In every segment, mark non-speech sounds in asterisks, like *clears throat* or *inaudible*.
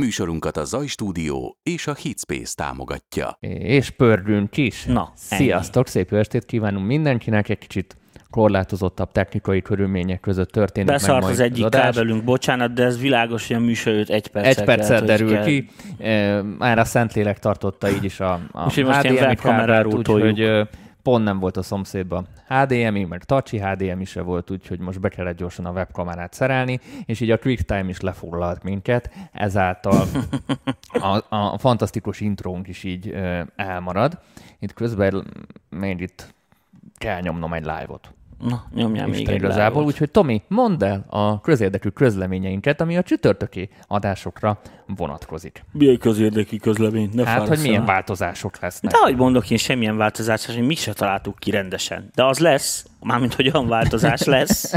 Műsorunkat a Zaj Stúdió és a Hitspace támogatja. És pörgünk is. Na, Sziasztok, szép jó estét kívánunk mindenkinek, egy kicsit korlátozottabb technikai körülmények között történik Beszart meg majd az egyik adás. kábelünk, bocsánat, de ez világos, hogy a műsor egy perccel Egy hogy derül kell. ki. E, Már a Szentlélek tartotta így is a, a Úgyhogy most ilyen HDMI webkameráról kábelt, toljuk. úgyhogy pont nem volt a szomszédban HDMI, meg Touchy HDMI se volt, úgyhogy most be kellett gyorsan a webkamerát szerelni, és így a QuickTime is lefoglalt minket, ezáltal a, a fantasztikus intrónk is így ö, elmarad. Itt közben még itt kell nyomnom egy live-ot. Na, nyomjál még Isten egy igazából. Úgyhogy Tomi, mondd el a közérdekű közleményeinket, ami a csütörtöki adásokra vonatkozik. Milyen közérdekű közlemény? Ne Hát, hogy milyen változások lesznek. De ahogy mondok én, semmilyen változás, hogy mi se találtuk ki rendesen. De az lesz, mármint hogy olyan változás *laughs* lesz,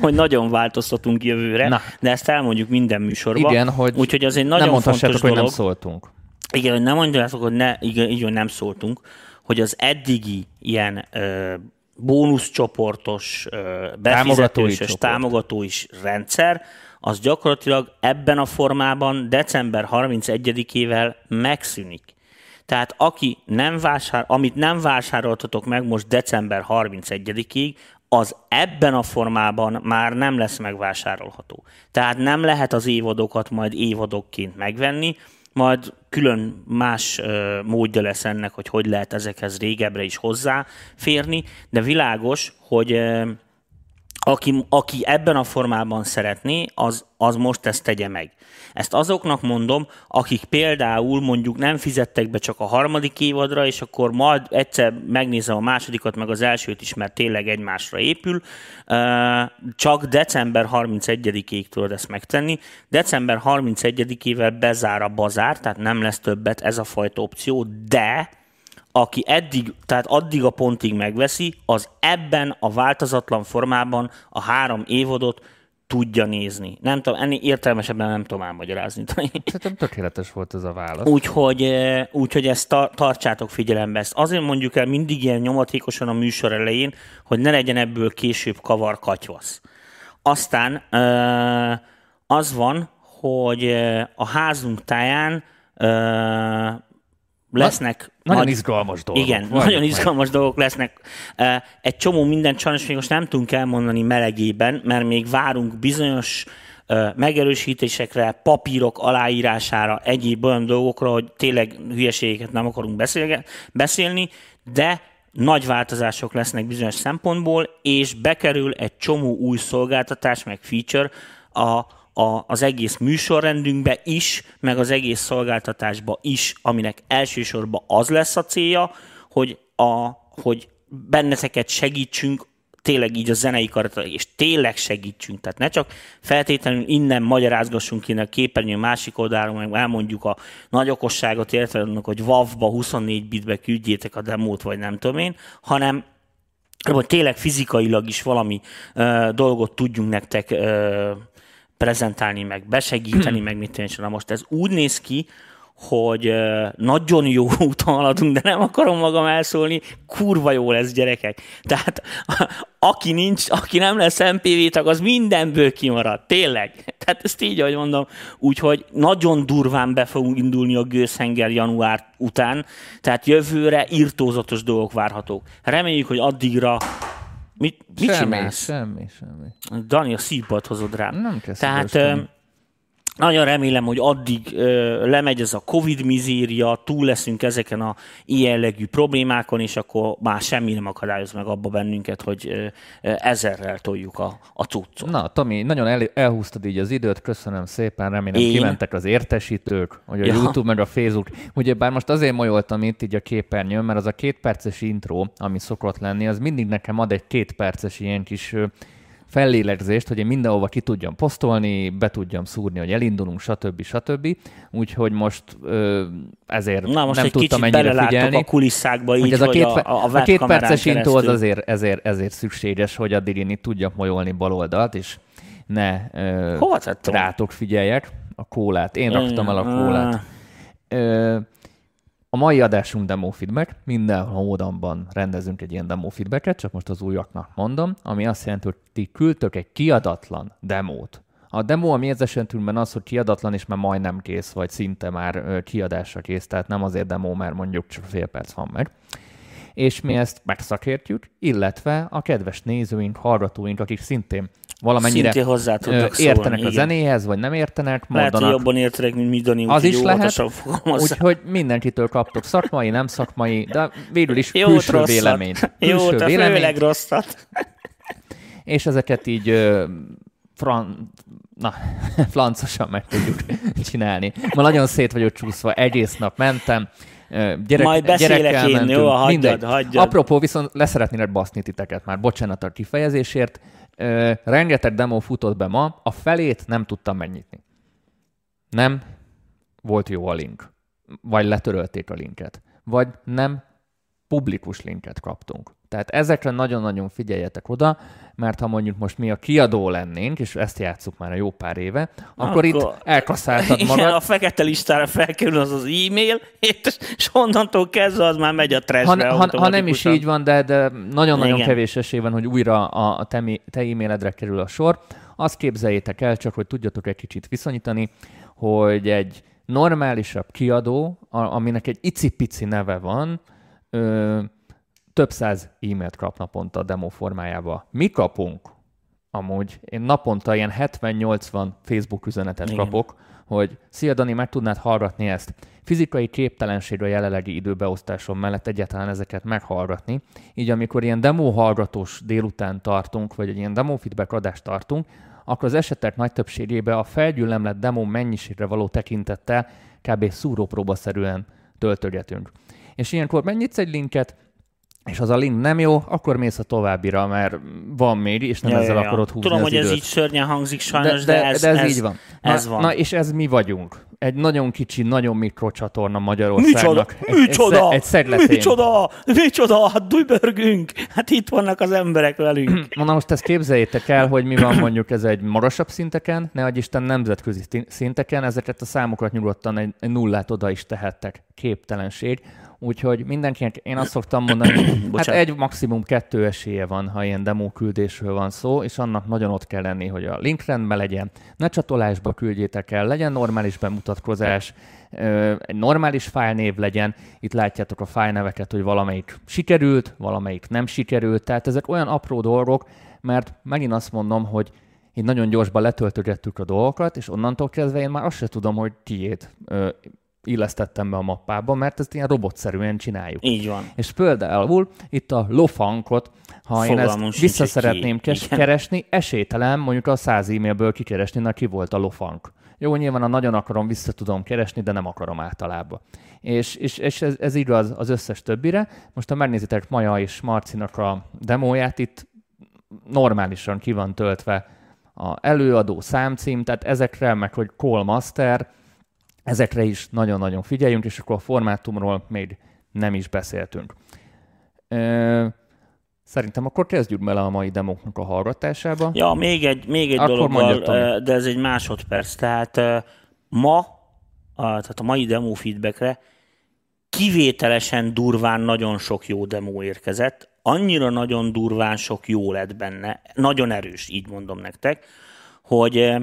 hogy nagyon változtatunk jövőre, Na. de ezt elmondjuk minden műsorban. Igen, hogy Úgyhogy az egy nem nagyon mondhassátok, fontos hogy dolog. nem szóltunk. Igen, hogy nem mondjátok, hogy ne, igen, így, hogy nem szóltunk, hogy az eddigi ilyen ö, bónuszcsoportos, befizetős és csoport. támogatói rendszer, az gyakorlatilag ebben a formában december 31-ével megszűnik. Tehát aki nem vásár, amit nem vásároltatok meg most december 31-ig, az ebben a formában már nem lesz megvásárolható. Tehát nem lehet az évadokat majd évadokként megvenni, majd külön más módja lesz ennek, hogy hogy lehet ezekhez régebbre is hozzáférni, de világos, hogy aki, aki ebben a formában szeretné, az, az most ezt tegye meg. Ezt azoknak mondom, akik például mondjuk nem fizettek be csak a harmadik évadra, és akkor majd egyszer megnézem a másodikat, meg az elsőt is, mert tényleg egymásra épül. Csak december 31-ig tudod ezt megtenni. December 31-ével bezár a bazár, tehát nem lesz többet ez a fajta opció, de aki eddig, tehát addig a pontig megveszi, az ebben a változatlan formában a három évodot tudja nézni. Nem tudom, ennél értelmesebben nem tudom elmagyarázni. *laughs* Szerintem tökéletes volt ez a válasz. Úgyhogy, eh, úgyhogy ezt tar- tartsátok figyelembe. Ezt azért mondjuk el mindig ilyen nyomatékosan a műsor elején, hogy ne legyen ebből később kavar katyvasz. Aztán eh, az van, hogy eh, a házunk táján lesznek Nagyon nagy- izgalmas dolgok. igen, Valljuk nagyon izgalmas dolgok lesznek. Egy csomó mindent sajnos még most nem tudunk elmondani melegében, mert még várunk bizonyos megerősítésekre, papírok aláírására, egyéb olyan dolgokra, hogy tényleg hülyeségeket nem akarunk beszélge- beszélni, de nagy változások lesznek bizonyos szempontból, és bekerül egy csomó új szolgáltatás, meg feature a, a, az egész műsorrendünkbe is, meg az egész szolgáltatásba is, aminek elsősorban az lesz a célja, hogy, a, hogy benneteket segítsünk tényleg így a zenei karata, és tényleg segítsünk. Tehát ne csak feltétlenül innen magyarázgassunk ki a képernyő másik oldalról, meg elmondjuk a nagy okosságot annak, hogy WAV-ba 24 bitbe küldjétek a demót, vagy nem tudom én, hanem hogy tényleg fizikailag is valami ö, dolgot tudjunk nektek ö, prezentálni, meg besegíteni, *clears throat* meg mit én. Na most ez úgy néz ki, hogy nagyon jó *laughs* úton haladunk, de nem akarom magam elszólni, kurva jó lesz, gyerekek. Tehát aki nincs, aki nem lesz MPV tag, az mindenből kimarad, tényleg. Tehát ezt így, ahogy mondom, úgyhogy nagyon durván be fogunk indulni a gőzhenger január után, tehát jövőre irtózatos dolgok várhatók. Reméljük, hogy addigra Mit, mit semmi, csinálsz? semmi, semmi. Dani, a szívbad hozod rám. Nem kell Tehát nagyon remélem, hogy addig ö, lemegy ez a Covid mizéria, túl leszünk ezeken a jellegű problémákon, és akkor már semmi nem akadályoz meg abba bennünket, hogy ö, ö, ezerrel toljuk a, a cuccot. Na, Tomi, nagyon el, elhúztad így az időt, köszönöm szépen, remélem Én? kimentek az értesítők, hogy a Ja. YouTube meg a Facebook. Ugye bár most azért molyoltam itt így a képernyőn, mert az a két perces intro, ami szokott lenni, az mindig nekem ad egy két perces ilyen kis fellélegzést, hogy én mindenhova ki tudjam posztolni, be tudjam szúrni, hogy elindulunk, stb. stb. Úgyhogy most ezért Na most nem egy tudtam ennyire figyelni. a kulisszákba, így, hogy ez a két, a, a, a két perces intro az azért, ezért, ezért szükséges, hogy addig én itt tudjak molyolni bal oldalt, és ne Hova rátok figyeljek. A kólát. Én raktam el a kólát. Ö, a mai adásunk demo feedback, minden hónapban rendezünk egy ilyen demo feedbacket, csak most az újaknak mondom, ami azt jelenti, hogy ti küldtök egy kiadatlan demót. A demo a mi esetünkben az, hogy kiadatlan és már majdnem kész, vagy szinte már kiadásra kész, tehát nem azért demo, mert mondjuk csak fél perc van meg. És mi ezt megszakértjük, illetve a kedves nézőink, hallgatóink, akik szintén valamennyire Szintén hozzá tudnak értenek szólni, a igen. zenéhez, vagy nem értenek, Lehet, hogy mondanak. jobban értenek, mint mi, Dani, Az is lehet, úgyhogy mindenkitől kaptok szakmai, nem szakmai, de végül is Jót, külső rosszat. véleményt. *laughs* Jó, Külső te véleményt, főleg rosszat. *laughs* és ezeket így ö, fran... Na, *laughs* flancosan meg tudjuk csinálni. Ma nagyon szét vagyok csúszva, egész nap mentem, gyerek, Majd beszélek én, mentünk, jó? Hagyjad, mindegy. hagyjad. Apropó, viszont leszeretnének baszni titeket már, bocsánat a kifejezésért. Ö, rengeteg demo futott be ma, a felét nem tudtam megnyitni. Nem volt jó a link. Vagy letörölték a linket. Vagy nem publikus linket kaptunk. Tehát ezekre nagyon-nagyon figyeljetek oda, mert ha mondjuk most mi a kiadó lennénk, és ezt játsszuk már a jó pár éve, akkor, Akkor- itt elkaszáltad Igen, magad. a fekete listára felkerül az az e-mail, és onnantól kezdve az már megy a trashbe Ha, ha, ha nem is így van, de, de nagyon-nagyon Igen. kevés esély van, hogy újra a, a te, te e-mailedre kerül a sor. Azt képzeljétek el, csak hogy tudjatok egy kicsit viszonyítani, hogy egy normálisabb kiadó, a, aminek egy icipici neve van, ö, több száz e-mailt kap naponta demo formájába. Mi kapunk amúgy, én naponta ilyen 70-80 Facebook üzenetet Igen. kapok, hogy szia Dani, meg tudnád hallgatni ezt. Fizikai képtelenség a jelenlegi időbeosztásom mellett egyáltalán ezeket meghallgatni. Így amikor ilyen demo hallgatós délután tartunk, vagy egy ilyen demo feedback adást tartunk, akkor az esetek nagy többségében a felgyűlemlett demo mennyiségre való tekintettel kb. szúrópróbaszerűen töltögetünk. És ilyenkor megnyitsz egy linket, és az a link nem jó, akkor mész a továbbira, mert van még, és nem Ja, ezzel ja, akarod húzni Tudom, az hogy ez időt. így szörnyen hangzik sajnos, de, ez, de ez, ez, így van. Ez na, van. Na, és ez mi vagyunk. Egy nagyon kicsi, nagyon mikrocsatorna Magyarországnak. Micsoda? Micsoda? Egy, egy szegletén. Micsoda? Micsoda? Hát dubörgünk! Hát itt vannak az emberek velünk. *clears throat* Na most ezt képzeljétek el, hogy mi van mondjuk ez egy magasabb szinteken, ne adj Isten nemzetközi szinteken, ezeket a számokat nyugodtan egy, egy nullát oda is tehettek. Képtelenség. Úgyhogy mindenkinek én azt szoktam mondani, *coughs* hát egy maximum kettő esélye van, ha ilyen demo küldésről van szó, és annak nagyon ott kell lenni, hogy a link rendben legyen, ne csatolásba küldjétek el, legyen normális bemutatkozás, egy normális fájlnév legyen, itt látjátok a fájlneveket, hogy valamelyik sikerült, valamelyik nem sikerült, tehát ezek olyan apró dolgok, mert megint azt mondom, hogy így nagyon gyorsban letöltögettük a dolgokat, és onnantól kezdve én már azt se tudom, hogy ö, illesztettem be a mappába, mert ezt ilyen robotszerűen csináljuk. Így van. És például itt a lofankot, ha én Fogalmam ezt vissza ki. szeretném kes- Igen. keresni, esélytelen mondjuk a 100 e-mailből kikeresni, na ki volt a lofank. Jó, nyilván ha nagyon akarom, vissza tudom keresni, de nem akarom általában. És, és, és ez, ez igaz az összes többire. Most ha megnézitek Maja és Marcinak a demóját, itt normálisan ki van töltve a előadó számcím, tehát ezekre, meg hogy Call Master, ezekre is nagyon-nagyon figyeljünk, és akkor a formátumról még nem is beszéltünk. Szerintem akkor kezdjük bele a mai demóknak a hallgatásába. Ja, még egy, még egy Akkor dologgal, de ez egy másodperc. Tehát ma, tehát a mai demo feedbackre kivételesen durván nagyon sok jó demo érkezett, annyira nagyon durván sok jó lett benne, nagyon erős, így mondom nektek, hogy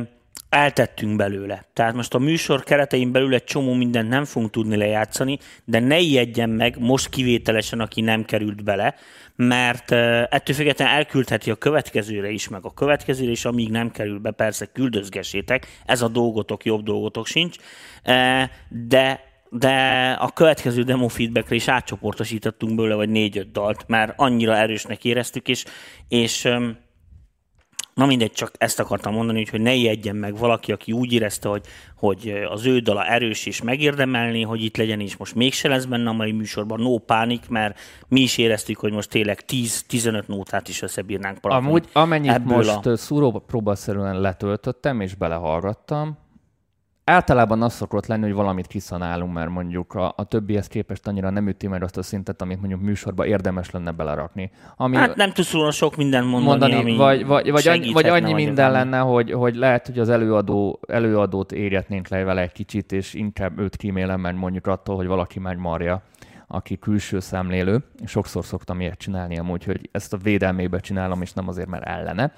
eltettünk belőle. Tehát most a műsor keretein belül egy csomó mindent nem fogunk tudni lejátszani, de ne ijedjen meg most kivételesen, aki nem került bele, mert ettől függetlenül elküldheti a következőre is, meg a következőre is, amíg nem kerül be, persze küldözgessétek, ez a dolgotok, jobb dolgotok sincs, de de a következő demo feedbackre is átcsoportosítottunk belőle, vagy négy-öt dalt, mert annyira erősnek éreztük, és, és Na mindegy, csak ezt akartam mondani, hogy ne ijedjen meg valaki, aki úgy érezte, hogy, hogy az ő dala erős és megérdemelni, hogy itt legyen, és most mégse lesz benne a mai műsorban, no pánik, mert mi is éreztük, hogy most tényleg 10-15 nótát is összebírnánk. Amúgy amennyit ebből most a... szúrópróbaszerűen letöltöttem, és belehallgattam, általában az szokott lenni, hogy valamit kiszanálunk, mert mondjuk a, a többihez képest annyira nem üti meg azt a szintet, amit mondjuk műsorba érdemes lenne belerakni. Ami, Hát nem tudsz róla sok mindent mondani, mondani, ami vagy, vagy, vagy, annyi, vagy annyi minden lenne, hogy, hogy lehet, hogy az előadó, előadót érjetnénk le vele egy kicsit, és inkább őt kímélem meg mondjuk attól, hogy valaki megmarja, aki külső szemlélő. Sokszor szoktam ilyet csinálni amúgy, hogy ezt a védelmébe csinálom, és nem azért, mert ellene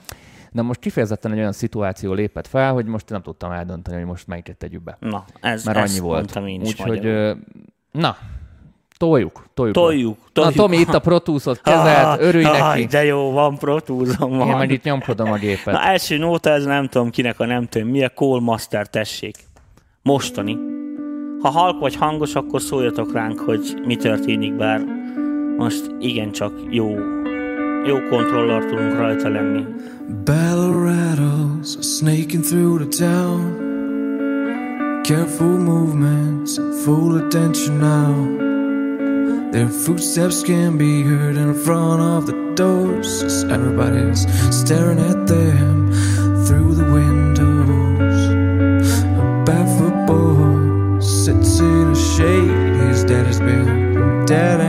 de most kifejezetten egy olyan szituáció lépett fel, hogy most nem tudtam eldönteni, hogy most melyiket tegyük be. Na, ez, Mert annyi volt. Úgyhogy, na, Toljuk, toljuk. Toljuk, toljuk. Na Tomi, itt a *laughs* protúzot kezelt, ah, örülj ah, neki. de jó, van protúzom, van. Én meg itt nyomkodom a gépet. Na első nóta, ez nem tudom kinek a nem tudom, mi a Call Master, tessék. Mostani. Ha halk vagy hangos, akkor szóljatok ránk, hogy mi történik, bár most igencsak jó eu controller tulunk itselleni. Bell rattles snaking through the town. Careful movements, full attention now. Their footsteps can be heard in front of the doors. As everybody's staring at them through the windows. A barefoot boy sits in the shade. His dad has been dead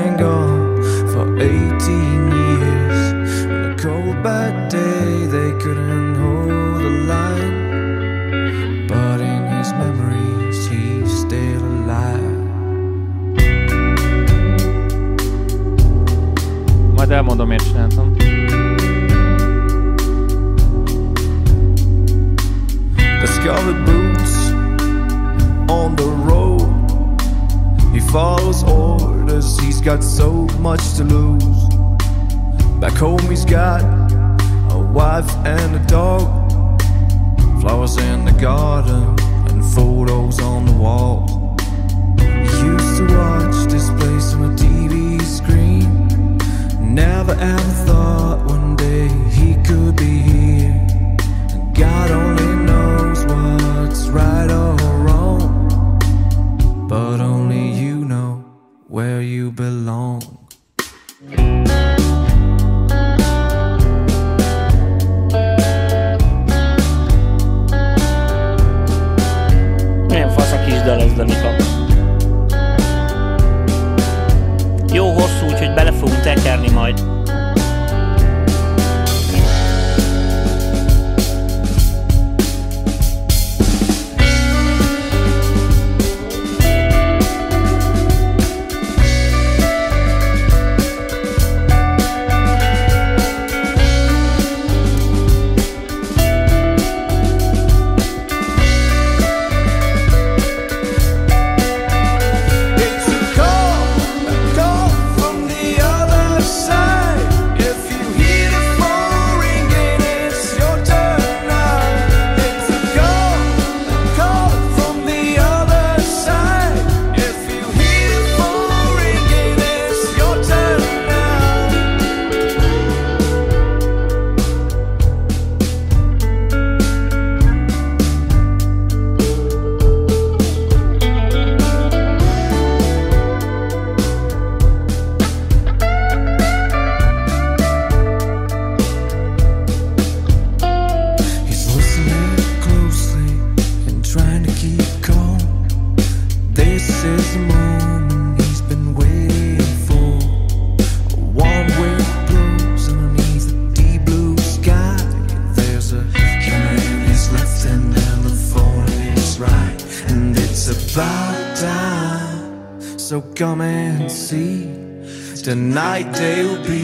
night they'll be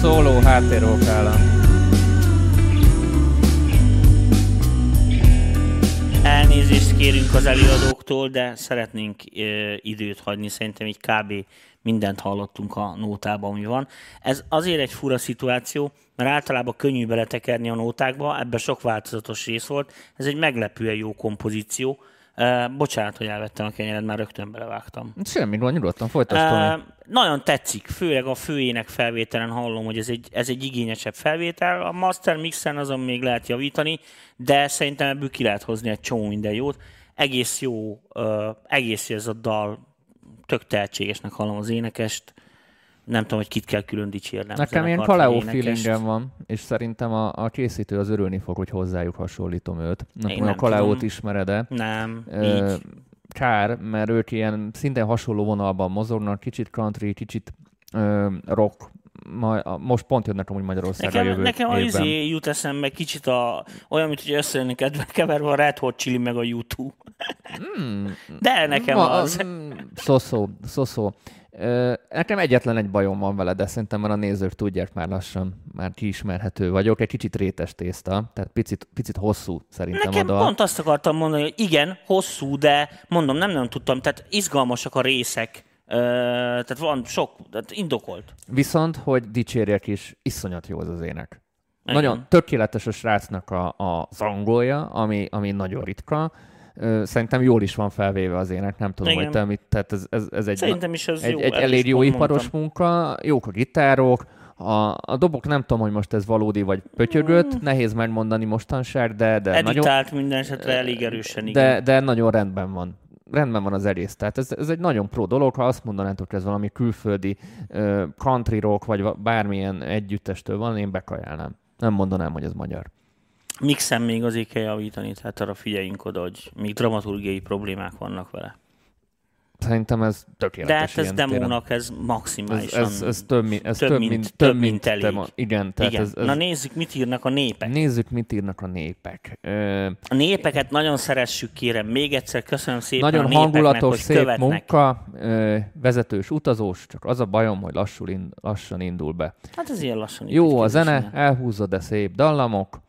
szóló, háttérvokála. Elnézést kérünk az előadóktól, de szeretnénk ö, időt hagyni. Szerintem így kb. mindent hallottunk a nótában, ami van. Ez azért egy fura szituáció, mert általában könnyű beletekerni a nótákba, ebben sok változatos rész volt. Ez egy meglepően jó kompozíció. Uh, bocsánat, hogy elvettem a kenyered, már rögtön belevágtam. Semmi gond, nyugodtan folytasd. Uh, nagyon tetszik, főleg a főének felvételen hallom, hogy ez egy, ez egy igényesebb felvétel. A master mixen azon még lehet javítani, de szerintem ebből ki lehet hozni egy csomó minden jót. Egész jó, uh, egész ez a dal, tök tehetségesnek hallom az énekest. Nem tudom, hogy kit kell külön dicsérnem. Nekem ilyen énekest. feelingem van, és szerintem a, a készítő az örülni fog, hogy hozzájuk hasonlítom őt. Nem tudom, a Kaleót ismered-e? Nem, Ö, így. Kár, mert ők ilyen szinte hasonló vonalban mozognak, kicsit country, kicsit ö, rock, majd, a, most pont jönnek amúgy Magyarországra Nekem, jövő nekem a évben. izé jut eszembe kicsit a, olyan, mint hogy összejönnek keverve a Red Hot Chili meg a YouTube. De nekem Ma, az. mm, Szó-szó, szó-szó. Ö, Nekem egyetlen egy bajom van vele, de szerintem már a nézők tudják már lassan, már kiismerhető vagyok. Egy kicsit rétes tészta, tehát picit, picit hosszú szerintem Nekem a dal. pont azt akartam mondani, hogy igen, hosszú, de mondom, nem nagyon tudtam, tehát izgalmasak a részek, tehát van sok, tehát indokolt. Viszont, hogy dicsérjek is, iszonyat jó az az ének. Igen. Nagyon tökéletes a srácnak a, a zangolja, ami, ami nagyon ritka. Szerintem jól is van felvéve az ének, nem tudom, Igen. hogy te mit, tehát ez, ez, ez egy, Szerintem is ez egy, jó. egy elég jó iparos mondtam. munka, jók a gitárok, a, a dobok nem tudom, hogy most ez valódi vagy pötyögött, nehéz megmondani mostanság, de, de nagyon, Editált minden esetre elég erősen, igen. de, de nagyon rendben van. Rendben van az egész. Tehát ez, ez egy nagyon pro dolog, ha azt mondanátok, hogy ez valami külföldi uh, country rock, vagy va- bármilyen együttestől van, én bekajálnám. Nem mondanám, hogy ez magyar. Mixen még azért kell javítani, tehát arra figyeljünk oda, hogy még dramaturgiai problémák vannak vele. Szerintem ez De tökéletes. hát ez ilyen téren. demónak ez Ez, maximálisan... ez, ez, több, mint, ez több több, mint- mint, több mint elég. demo. Igen, tehát igen. ez, ez, Na nézzük, mit írnak a népek. nézzük, mit írnak a népek. Ö, A népeket nagyon szeressük, kérem. Még egyszer köszönöm szépen nagyon a hangulatos, hogy szép követnek. munka, ö, vezetős, utazós, csak az a bajom, hogy lassul in, lassan indul be. Hát ez ilyen lassan. Jó a zene, elhúzza, de szép dallamok.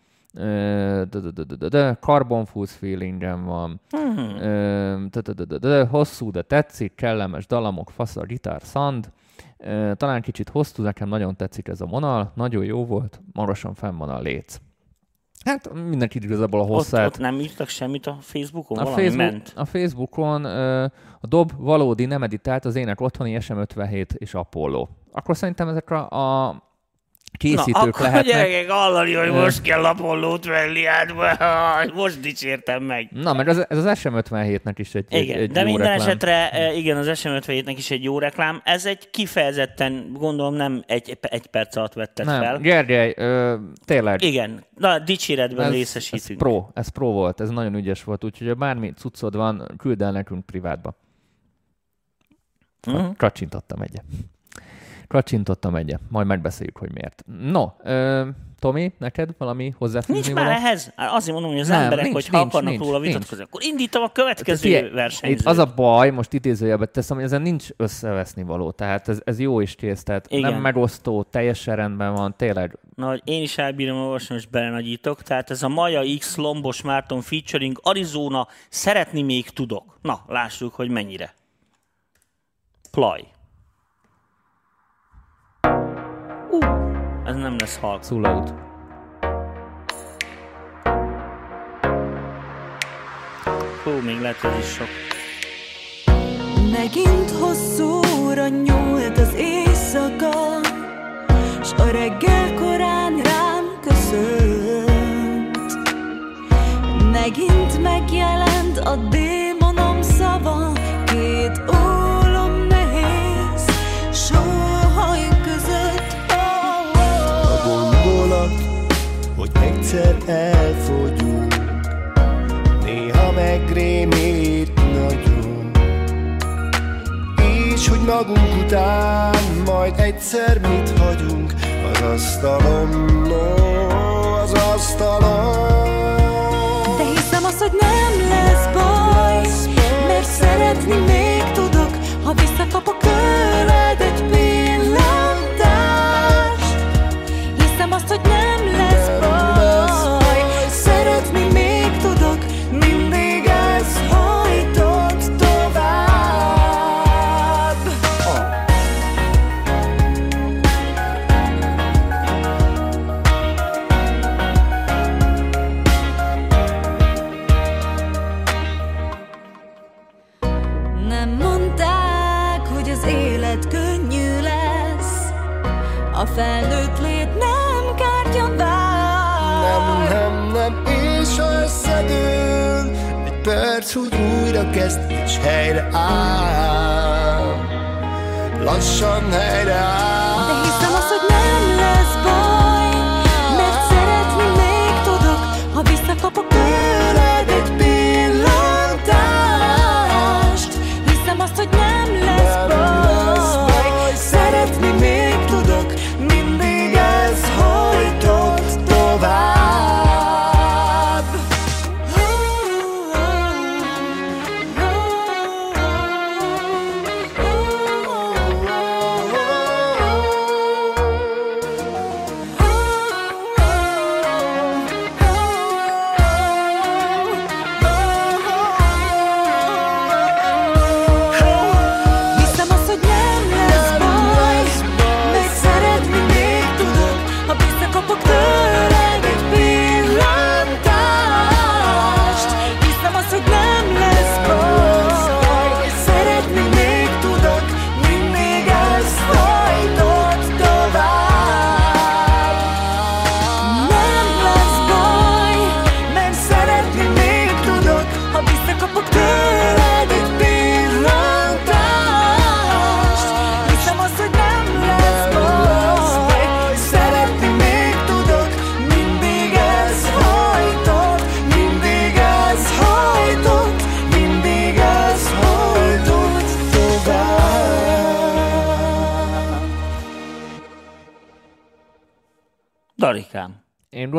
Foods feelingem van. Mhm. Hosszú, de tetszik, kellemes dallamok, fasz a gitár, szand. Ö, Talán kicsit hosszú, nekem nagyon tetszik ez a vonal, nagyon jó volt, magasan fenn van a léc. Hát mindenki igazából a Ott, hosszát. ott nem írtak semmit a Facebookon? A, Valami Facebook, ment? a Facebookon ö, a dob valódi nem editált az ének otthoni SM57 és Apollo. Akkor szerintem ezek a, a készítők Na, akkor lehetnek. gyerekek hallani, hogy most kell Apollót venni, hát *laughs* most dicsértem meg. Na, meg ez, ez az SM57-nek is egy, Igen, egy, egy de minden reklám. esetre eh, igen, az SM57-nek is egy jó reklám. Ez egy kifejezetten, gondolom nem egy, egy perc alatt vetted Nem, fel. Gergely, ö, tényleg, Igen, na dicséretben ez, ez részesítünk. pro, ez pro volt, ez nagyon ügyes volt, úgyhogy ha bármi cuccod van, küld el nekünk privátba. Mhm. Kacsintottam egyet. Kacsintottam egyet, majd megbeszéljük, hogy miért. No, ö, Tomi, neked valami hozzáfűzni Nincs már ehhez? Azért mondom, hogy az Nem, emberek, hogyha nincs, akarnak nincs, róla vitatkozni, akkor indítom a következő Figyelj, versenyzőt. Itt az a baj, most idézőjelben teszem, hogy ezen nincs összeveszni való, tehát ez, ez jó is kész, tehát Igen. nem megosztó, teljesen rendben van, tényleg Na, hogy én is elbírom olvasni, és belenagyítok. Tehát ez a Maja X Lombos Márton featuring Arizona, szeretni még tudok. Na, lássuk, hogy mennyire. Play. Uh, ez nem lesz halk. Szulaut. Hú, még lehet, ez is sok. Megint hosszúra nyúlt az éjszaka, S a reggel korán rám köszönt. Megint megjelent a démonom szava, Két ólom egyszer elfogyunk, néha megrémít nagyon. És hogy magunk után majd egyszer mit hagyunk az asztalon, no, az asztalon. De hiszem azt, hogy nem lesz baj Mert szeretni még tudok Ha visszakapok tőled hogy újra kezd és helyre áll. Lassan helyre áll. De hiszem azt, hogy nem lesz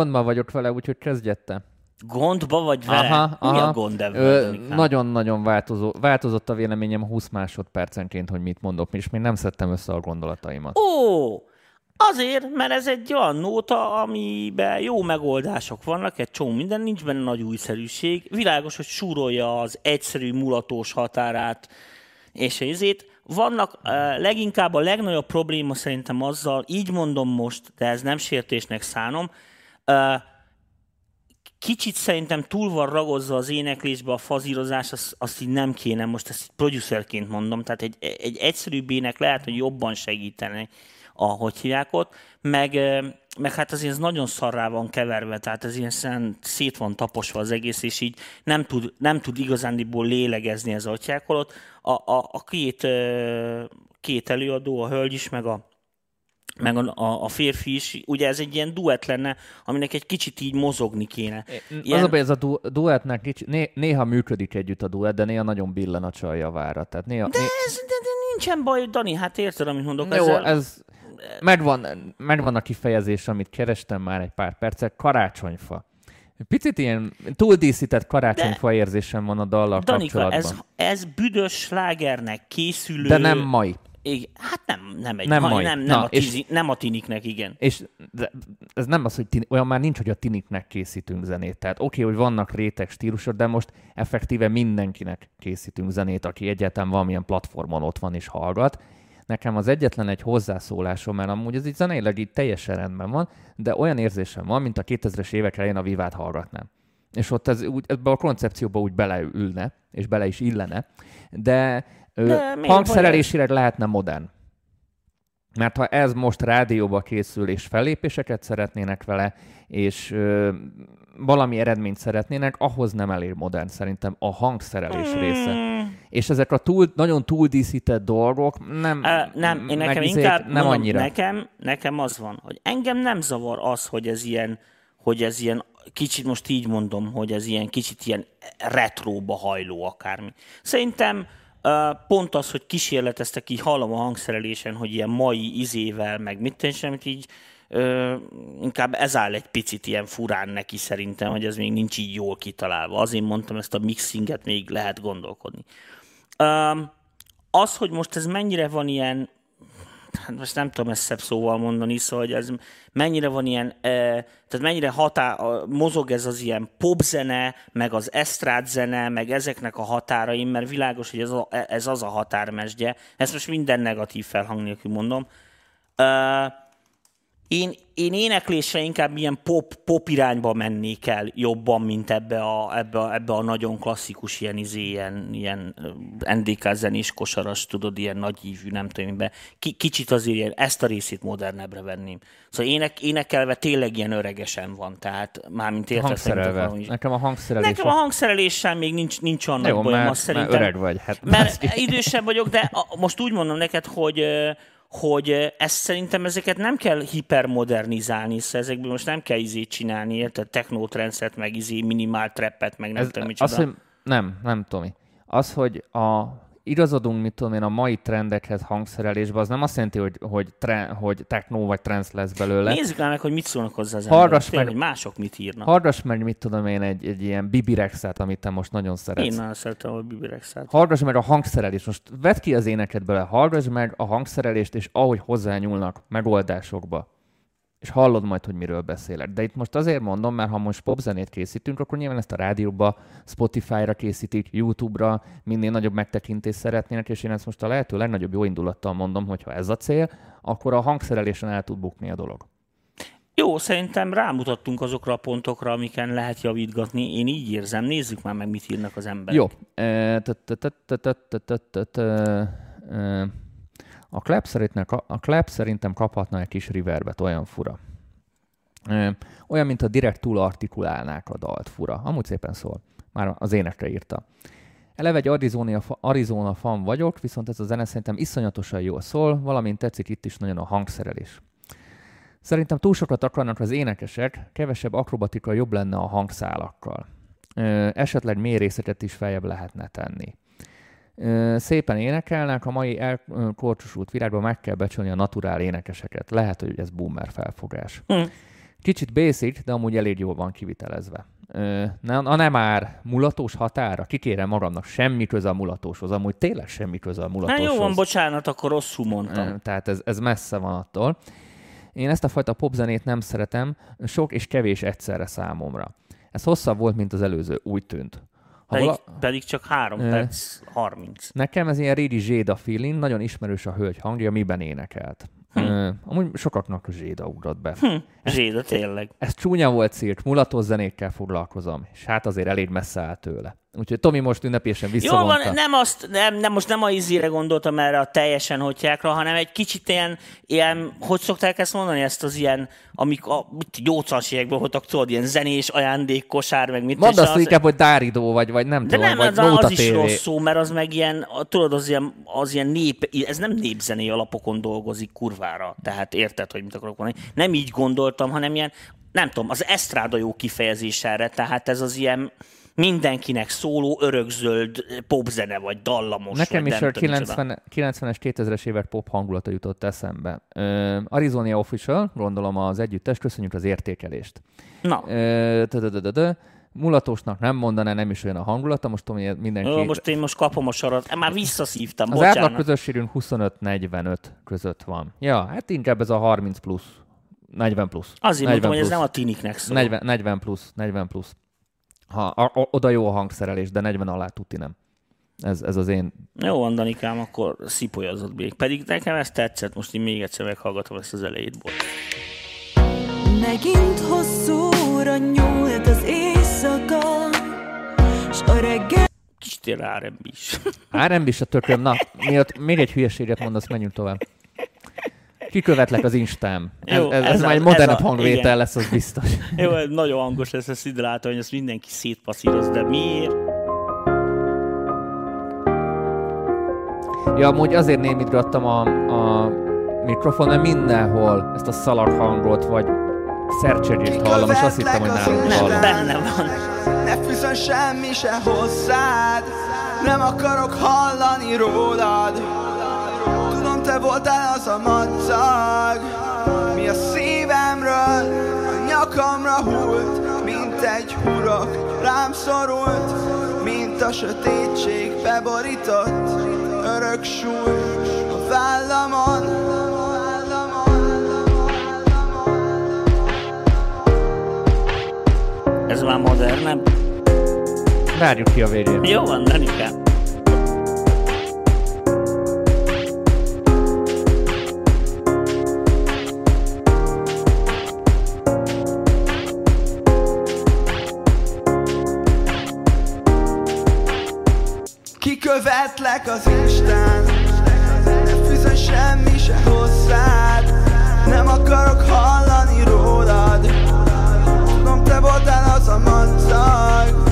gondban vagyok vele, úgyhogy kezdjette. gondba vagy vele? Aha, Mi aha. a gond ebben? Nagyon-nagyon változó, változott a véleményem 20 másodpercenként, hogy mit mondok, és még nem szedtem össze a gondolataimat. Ó, azért, mert ez egy olyan nóta, amiben jó megoldások vannak, egy csomó minden, nincs benne nagy újszerűség. Világos, hogy súrolja az egyszerű mulatós határát, és ezért vannak leginkább a legnagyobb probléma szerintem azzal, így mondom most, de ez nem sértésnek szánom, kicsit szerintem túl van ragozva az éneklésbe a fazírozás, azt, azt így nem kéne, most ezt producerként mondom, tehát egy, egy egyszerűbb ének lehet, hogy jobban segítene a, hogy hívják ott, meg, meg hát azért ez nagyon szarrá van keverve, tehát ez ilyen szét van taposva az egész, és így nem tud, nem tud igazándiból lélegezni ez a ott. A, a, a két, két előadó, a hölgy is, meg a, meg a, a, férfi is, ugye ez egy ilyen duett lenne, aminek egy kicsit így mozogni kéne. Ilyen... Az a baj, ez a du- duettnek kicsi, né- néha működik együtt a duett, de néha nagyon billen a csaj javára. Tehát néha, de, né- ez, de, de nincsen baj, Dani, hát érted, amit mondok. Jó, ezzel, ez megvan, megvan a kifejezés, amit kerestem már egy pár percet, karácsonyfa. Picit ilyen túldíszített karácsonyfa érzésem van a dallal Danika, kapcsolatban. ez, ez büdös slágernek készülő... De nem mai. Igen, hát nem, nem egy Nem mai, nem, nem, Na, a és- tizi, nem a tiniknek, igen. És ez nem az, hogy tini, olyan már nincs, hogy a tiniknek készítünk zenét. Tehát oké, okay, hogy vannak réteg stílusok, de most effektíve mindenkinek készítünk zenét, aki egyáltalán valamilyen platformon ott van és hallgat. Nekem az egyetlen egy hozzászólásom, mert amúgy ez így zeneileg így teljesen rendben van, de olyan érzésem van, mint a 2000-es évek elején a Vivát hallgatnám. És ott ez úgy, ebbe a koncepcióba úgy beleülne, és bele is illene, de, De hangszerelésileg lehetne modern. Mert ha ez most rádióba készül, és fellépéseket szeretnének vele, és ö, valami eredményt szeretnének, ahhoz nem elég modern szerintem a hangszerelés része. És ezek a túl, nagyon túldíszített dolgok nem, Uh, nem, én nekem izék inkább, nem mondom, annyira. Nekem, nekem az van, hogy engem nem zavar az, hogy ez ilyen, hogy ez ilyen, kicsit most így mondom, hogy ez ilyen kicsit ilyen retróba hajló akármi. Szerintem Pont az, hogy kísérleteztek, így hallom a hangszerelésen, hogy ilyen mai izével, meg mit amit így ö, inkább ez áll egy picit ilyen furán neki szerintem, hogy ez még nincs így jól kitalálva. Azért mondtam, ezt a mixinget még lehet gondolkodni. Ö, az, hogy most ez mennyire van ilyen hát most nem tudom ezt szebb szóval mondani, szóval hogy ez mennyire van ilyen, e, tehát mennyire hatá, mozog ez az ilyen popzene, meg az esztrád zene, meg ezeknek a határaim, mert világos, hogy ez, a, ez az a határmesdje. Ezt most minden negatív felhang nélkül mondom. E, én, én éneklésre inkább ilyen pop, pop irányba mennék el jobban, mint ebbe a, ebbe a, ebbe a nagyon klasszikus ilyen, izé, ilyen, ilyen NDK zenés kosaras, tudod, ilyen nagy ívű, nem tudom. Ki, kicsit azért ilyen, ezt a részét modernebbre venném. Szóval ének, énekelve tényleg ilyen öregesen van, tehát mármint érted, Hangszerelve. hogy- Nekem a hangszerelés... Nekem a hangszereléssel még nincs, nincs nagy Jó, bajom, mert, azt mert szerintem. öreg vagy. Hát, Mert idősebb vagyok, de a, most úgy mondom neked, hogy hogy ezt szerintem ezeket nem kell hipermodernizálni, szóval ezekből most nem kell izét csinálni, érted? Technotrendszert, meg izé minimál trappet, meg nem Ez, tudom micsoda. az, hogy nem, nem, Tomi. Az, hogy a, igazodunk, mit tudom én, a mai trendekhez hangszerelésbe, az nem azt jelenti, hogy, hogy, tre, hogy techno vagy trance lesz belőle. Nézzük el meg, hogy mit szólnak hozzá az Hallgass meg- hogy mások mit írnak. Hallgass meg, mit tudom én, egy, egy ilyen Bibi Rexet, amit te most nagyon szeretsz. Én nagyon szeretem a Bibi Rexát. Hallgass meg a hangszerelést. Most vedd ki az éneket bele, hallgass meg a hangszerelést, és ahogy hozzányúlnak megoldásokba. És hallod majd, hogy miről beszélek. De itt most azért mondom, mert ha most popzenét készítünk, akkor nyilván ezt a rádióba, Spotify-ra készítik, YouTube-ra, minél nagyobb megtekintést szeretnének, és én ezt most a lehető legnagyobb jó indulattal mondom, hogy ha ez a cél, akkor a hangszerelésen el tud bukni a dolog. Jó, szerintem rámutattunk azokra a pontokra, amiken lehet javítgatni. Én így érzem. Nézzük már meg, mit írnak az emberek. Jó. A Clap szerintem, a Clap szerintem kaphatna egy kis reverbet, olyan fura. Olyan, mint a direkt túl artikulálnák a dalt, fura. Amúgy szépen szól. Már az énekre írta. Eleve egy Arizona, Arizona fan vagyok, viszont ez a zene szerintem iszonyatosan jól szól, valamint tetszik itt is nagyon a hangszerelés. Szerintem túl sokat akarnak az énekesek, kevesebb akrobatika jobb lenne a hangszálakkal. Ö, esetleg mély is feljebb lehetne tenni. Szépen énekelnek, a mai elkorcsosult világban meg kell becsülni a naturál énekeseket. Lehet, hogy ez boomer felfogás. Hm. Kicsit basic, de amúgy elég jól van kivitelezve. Na nem már mulatós határa, kikérem magamnak, semmi köze a mulatóshoz. Amúgy tényleg semmi köze a Hát mulatóshoz. jó van, bocsánat, akkor rosszul mondtam. Tehát ez, ez messze van attól. Én ezt a fajta popzenét nem szeretem, sok és kevés egyszerre számomra. Ez hosszabb volt, mint az előző, úgy tűnt. Pedig, vala... pedig csak 3 Ö. perc 30. Nekem ez ilyen régi Zséda feeling, nagyon ismerős a hölgy hangja, miben énekelt. Hm. Ö, amúgy sokaknak Zséda ugrott be. Hm, Zséda, tényleg. Ez csúnya volt szírt, mulatos zenékkel foglalkozom, és hát azért elég messze áll tőle. Úgyhogy Tomi most ünnepélyesen Jó visszavonta. van, nem, azt, nem, nem, most nem a izére gondoltam erre a teljesen hotyákra, hanem egy kicsit ilyen, ilyen, hogy szokták ezt mondani, ezt az ilyen, amik a mit, 80-as években voltak, tudod, ilyen zenés ajándék, kosár, meg mit. Mondd azt az- inkább, hogy Dáridó vagy, vagy nem de tudom, nem, vagy az, az is rossz szó, mert az meg ilyen, tudod, az ilyen, az ilyen nép, ez nem népzené alapokon dolgozik kurvára. Tehát érted, hogy mit akarok mondani. Nem így gondoltam, hanem ilyen, nem tudom, az esztráda jó kifejezés erre, tehát ez az ilyen mindenkinek szóló örökzöld popzene, vagy dallamos. Nekem vagy is a tudom micsoda. 90, 90-es, 2000-es évek pop hangulata jutott eszembe. Ö, Arizona Official, gondolom az együttes, köszönjük az értékelést. Na, tö-tö-tö-tö-tö. Mulatósnak nem mondaná, nem is olyan a hangulata, most tudom, hogy mindenki... Jó, most én most kapom a sarat. Már visszaszívtam, az átlag bocsánat. közösségünk 25-45 között van. Ja, hát inkább ez a 30 plusz, 40 plusz. Azért 40 mondtam, hogy ez plusz. nem a tiniknek szól. 40, 40 plusz, 40 plusz. Ha, a, a, oda jó a hangszerelés, de 40 alá tuti nem. Ez, ez az én... Jó van, Danikám, akkor szipolyazott még. Pedig nekem ez tetszett, most én még egyszer meghallgatom ezt az elejét. Bocs. Megint hosszúra nyúlt az éjszaka S a reggel Kicsit ilyen R&B is. Árem is a tököm, na, miatt még egy hülyeséget mondasz, menjünk tovább. Kikövetlek az Instám. Ez, Jó, ez, ez, ez már a- egy modernebb a- hangvétel igen. lesz, az biztos. Jó, ez nagyon hangos lesz, ezt ide látom, hogy ezt mindenki szétpasszíroz, de miért? Ja, amúgy azért némítgattam a, a mikrofon, mert mindenhol ezt a szalag hangot, vagy szercsegést hallom, és azt hittem, hogy nálunk Nem, hallom. benne van. Ne fűzön semmi se hozzád Nem akarok hallani rólad Tudom, te voltál az a madzag Mi a szívemről a nyakamra hult Mint egy hurok rám szorult Mint a sötétség beborított Örök súly a vállamon Ez már modernebb. Várjuk ki a végén. Jó van, Danikám. Kikövetlek az Instán Ne fűzön semmi se hozzád. Nem akarok hallani rólad. Tudom te voltál az a madzag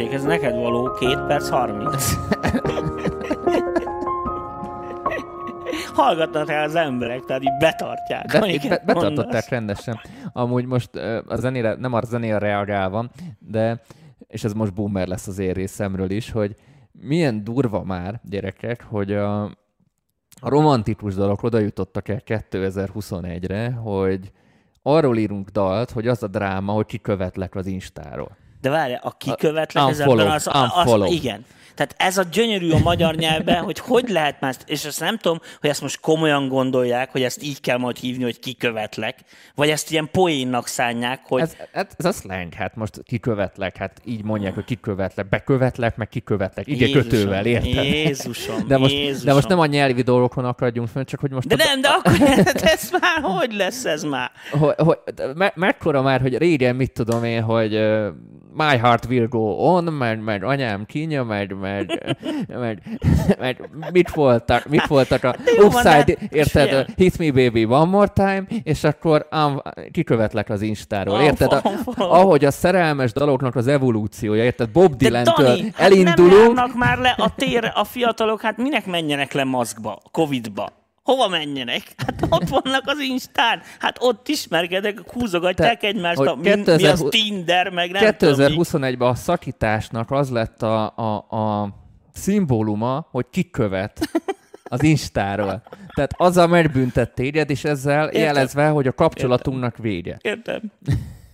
tessék, ez neked való 2 perc 30. Hallgatnak rá az emberek, tehát így betartják. Itt be, betartották mondasz. rendesen. Amúgy most a zenére, nem a zenére reagálva, de, és ez most boomer lesz az én részemről is, hogy milyen durva már, gyerekek, hogy a, a romantikus dalok oda jutottak el 2021-re, hogy arról írunk dalt, hogy az a dráma, hogy kikövetlek az Instáról. De várj, a kikövetlek A- ez unfollow, ebben az, az, unfollow. az, igen. Tehát ez a gyönyörű a magyar nyelvben, hogy hogy lehet már, ezt- és ezt nem tudom, hogy ezt most komolyan gondolják, hogy ezt így kell majd hívni, hogy kikövetlek, vagy ezt ilyen poénnak szánják, hogy Ez, ez, ez a slang, hát most kikövetlek, hát így mondják, hogy kikövetlek, bekövetlek, meg kikövetlek, ige Jézusom, kötővel, érted? Jézusom, de most, Jézusom. de most nem a nyelvi dolgokon akadjunk fel, csak hogy most De a- nem, de akkor *laughs* ez már hogy lesz ez már? hogy, hogy, me, mekkora már, hogy régen mit tudom én, hogy uh, my heart will go on, mert, mert anyám kínja, mert, mert, mert, mert mit, voltak, mit voltak a upside, de- érted, Figyelj. hit me baby one more time, és akkor um, kikövetlek az Instáról, érted? A, ahogy a szerelmes daloknak az evolúciója, érted? Bob Dylan-től Dani, hát nem elindulunk, már le a tér, a fiatalok, hát minek menjenek le maszkba, Covidba? Hova menjenek? Hát ott vannak az Instán, hát ott ismerkedek, húzogatják Te- egymást, a, mi, mi az 2020 Tinder, meg nem tudom mi. 2021-ben a szakításnak az lett a, a, a szimbóluma, hogy kikövet az Instáról. Tehát azzal megbüntet téged, és ezzel Értem. jelezve, hogy a kapcsolatunknak vége. Értem.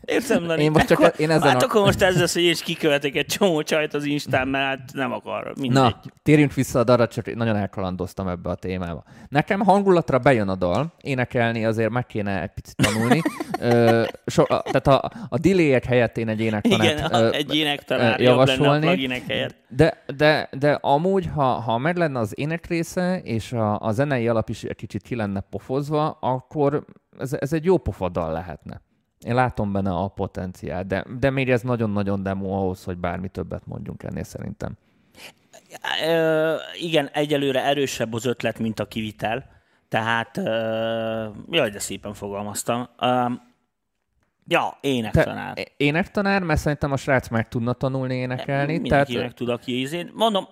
Értem, Dani. Én most csak akkor, én ezen hát a- akkor most ez lesz, hogy én is kikövetek egy csomó csajt az Instán, mert hát nem akar. Mindegy. Na, térjünk vissza a dalra, csak nagyon elkalandoztam ebbe a témába. Nekem hangulatra bejön a dal, énekelni azért meg kéne egy picit tanulni. *laughs* Ö, so, a, tehát a, a delay helyett én egy énektanát Igen, ö, *laughs* egy énektanár helyett. De, de, de amúgy, ha, ha meg lenne az ének része, és a, a zenei alap is egy kicsit ki lenne pofozva, akkor ez, ez egy jó pofadal lehetne. Én látom benne a potenciált, de, de még ez nagyon-nagyon demo ahhoz, hogy bármi többet mondjunk ennél szerintem. Ö, igen, egyelőre erősebb az ötlet, mint a kivitel. Tehát, ö, jaj, de szépen fogalmaztam. Ö, ja, énektanár. Te, énektanár, mert szerintem a srác meg tudna tanulni énekelni. Mindenkinek Tehát, tud, aki ízén. Mondom,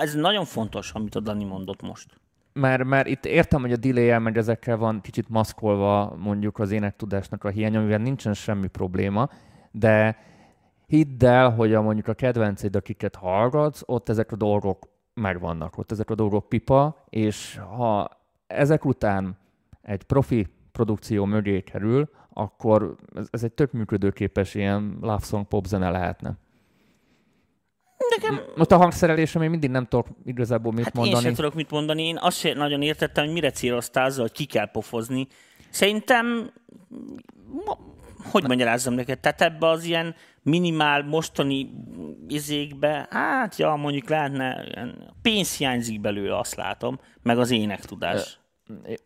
ez nagyon fontos, amit a Dani mondott most. Mert, mert itt értem, hogy a delay meg ezekkel van kicsit maszkolva mondjuk az énektudásnak a hiánya, amivel nincsen semmi probléma, de hidd el, hogy a mondjuk a kedvenceid, akiket hallgatsz, ott ezek a dolgok megvannak, ott ezek a dolgok pipa, és ha ezek után egy profi produkció mögé kerül, akkor ez, ez egy tök működőképes ilyen love song pop zene lehetne. Nekem Most a hangszerelésre még mindig nem tudok igazából mit Hát én mondani. sem tudok mit mondani. Én azt sem nagyon értettem, hogy mire céloztál azzal, hogy ki kell pofozni. Szerintem, hogy magyarázzam neked, tehát ebbe az ilyen minimál mostani izékbe, hát ja, mondjuk lehetne, pénz hiányzik belőle, azt látom, meg az énektudás.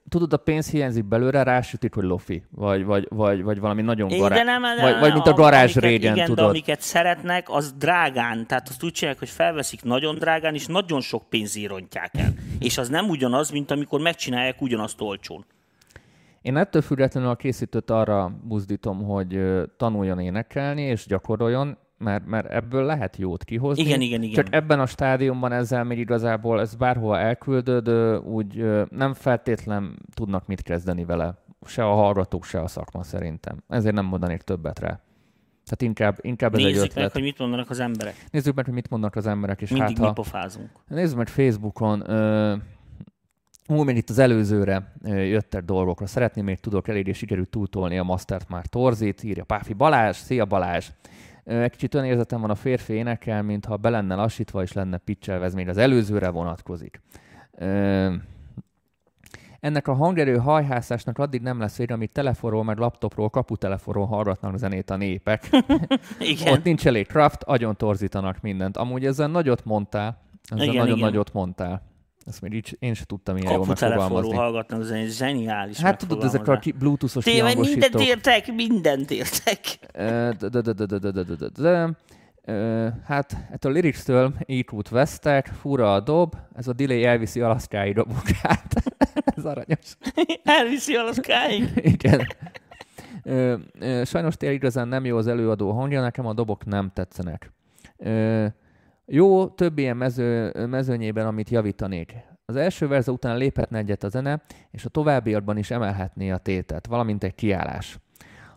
Tudod, a pénz hiányzik belőle, rásütik, hogy lofi, vagy, vagy, vagy, vagy valami nagyon É, gará... de nem, de vagy, vagy mint a garázs régen, igen, tudod. de amiket szeretnek, az drágán. Tehát azt úgy csinálják, hogy felveszik nagyon drágán, és nagyon sok pénzért írontják el. És az nem ugyanaz, mint amikor megcsinálják ugyanazt olcsón. Én ettől függetlenül a készítőt arra buzdítom, hogy tanuljon énekelni és gyakoroljon, mert, mert ebből lehet jót kihozni. Igen, igen, igen. Csak ebben a stádiumban ezzel még igazából ez bárhova elküldöd, úgy nem feltétlen tudnak mit kezdeni vele. Se a hallgatók, se a szakma szerintem. Ezért nem mondanék többet rá. Tehát inkább, inkább ez egy Nézzük ötlet. meg, hogy mit mondanak az emberek. Nézzük meg, hogy mit mondnak az emberek, és Mindig hát mi pofázunk. Nézzük meg Facebookon, ö, Ú, még itt az előzőre jöttek dolgokra. Szeretném, még tudok eléggé sikerült túltolni a Mastert már torzít, írja Páfi Balázs. Szia Balázs! Egy kicsit olyan érzetem van a férfi énekel, mintha be lenne lassítva és lenne pitchelve, ez még az előzőre vonatkozik. Ennek a hangerő hajhászásnak addig nem lesz vége, amíg telefonról, meg laptopról, kaputelefonról hallgatnak zenét a népek. *laughs* Igen. Ott nincs elég craft, agyon torzítanak mindent. Amúgy ezzel nagyot mondtál. Ezzel Igen, nagyon igen. nagyot mondtál. Ezt még így, én sem tudtam ilyen jól megfogalmazni. hallgatnom, ez egy zseniális Hát tudod, ezek a bluetoothos Tényleg mindent értek, mindent értek. Hát ettől a lyrics-től Eatwood Westek, fura a dob, ez a delay elviszi alaszkái dobokát. ez aranyos. elviszi alaszkáig? Igen. Sajnos tényleg igazán nem jó az előadó hangja, nekem a dobok nem tetszenek. Jó, több ilyen mező, mezőnyében, amit javítanék. Az első verze után léphetne egyet a zene, és a továbbiakban is emelhetné a tétet, valamint egy kiállás.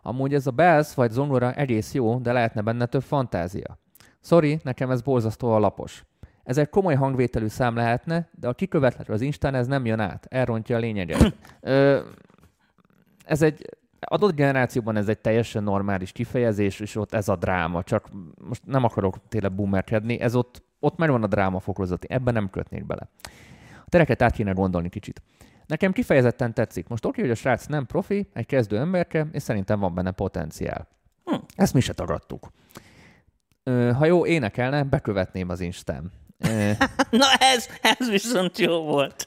Amúgy ez a bass vagy zongora egész jó, de lehetne benne több fantázia. Sorry, nekem ez borzasztó alapos. Ez egy komoly hangvételű szám lehetne, de a kikövetletről az Instán ez nem jön át, elrontja a lényeget. Ö, ez egy adott generációban ez egy teljesen normális kifejezés, és ott ez a dráma, csak most nem akarok tényleg boomerkedni, ez ott, ott megvan a dráma fokozati, ebben nem kötnék bele. A tereket át kéne gondolni kicsit. Nekem kifejezetten tetszik. Most oké, hogy a srác nem profi, egy kezdő emberke, és szerintem van benne potenciál. Hm. Ezt mi se tagadtuk. Ö, ha jó énekelne, bekövetném az Instán. Ö, *laughs* Na ez, ez viszont jó volt.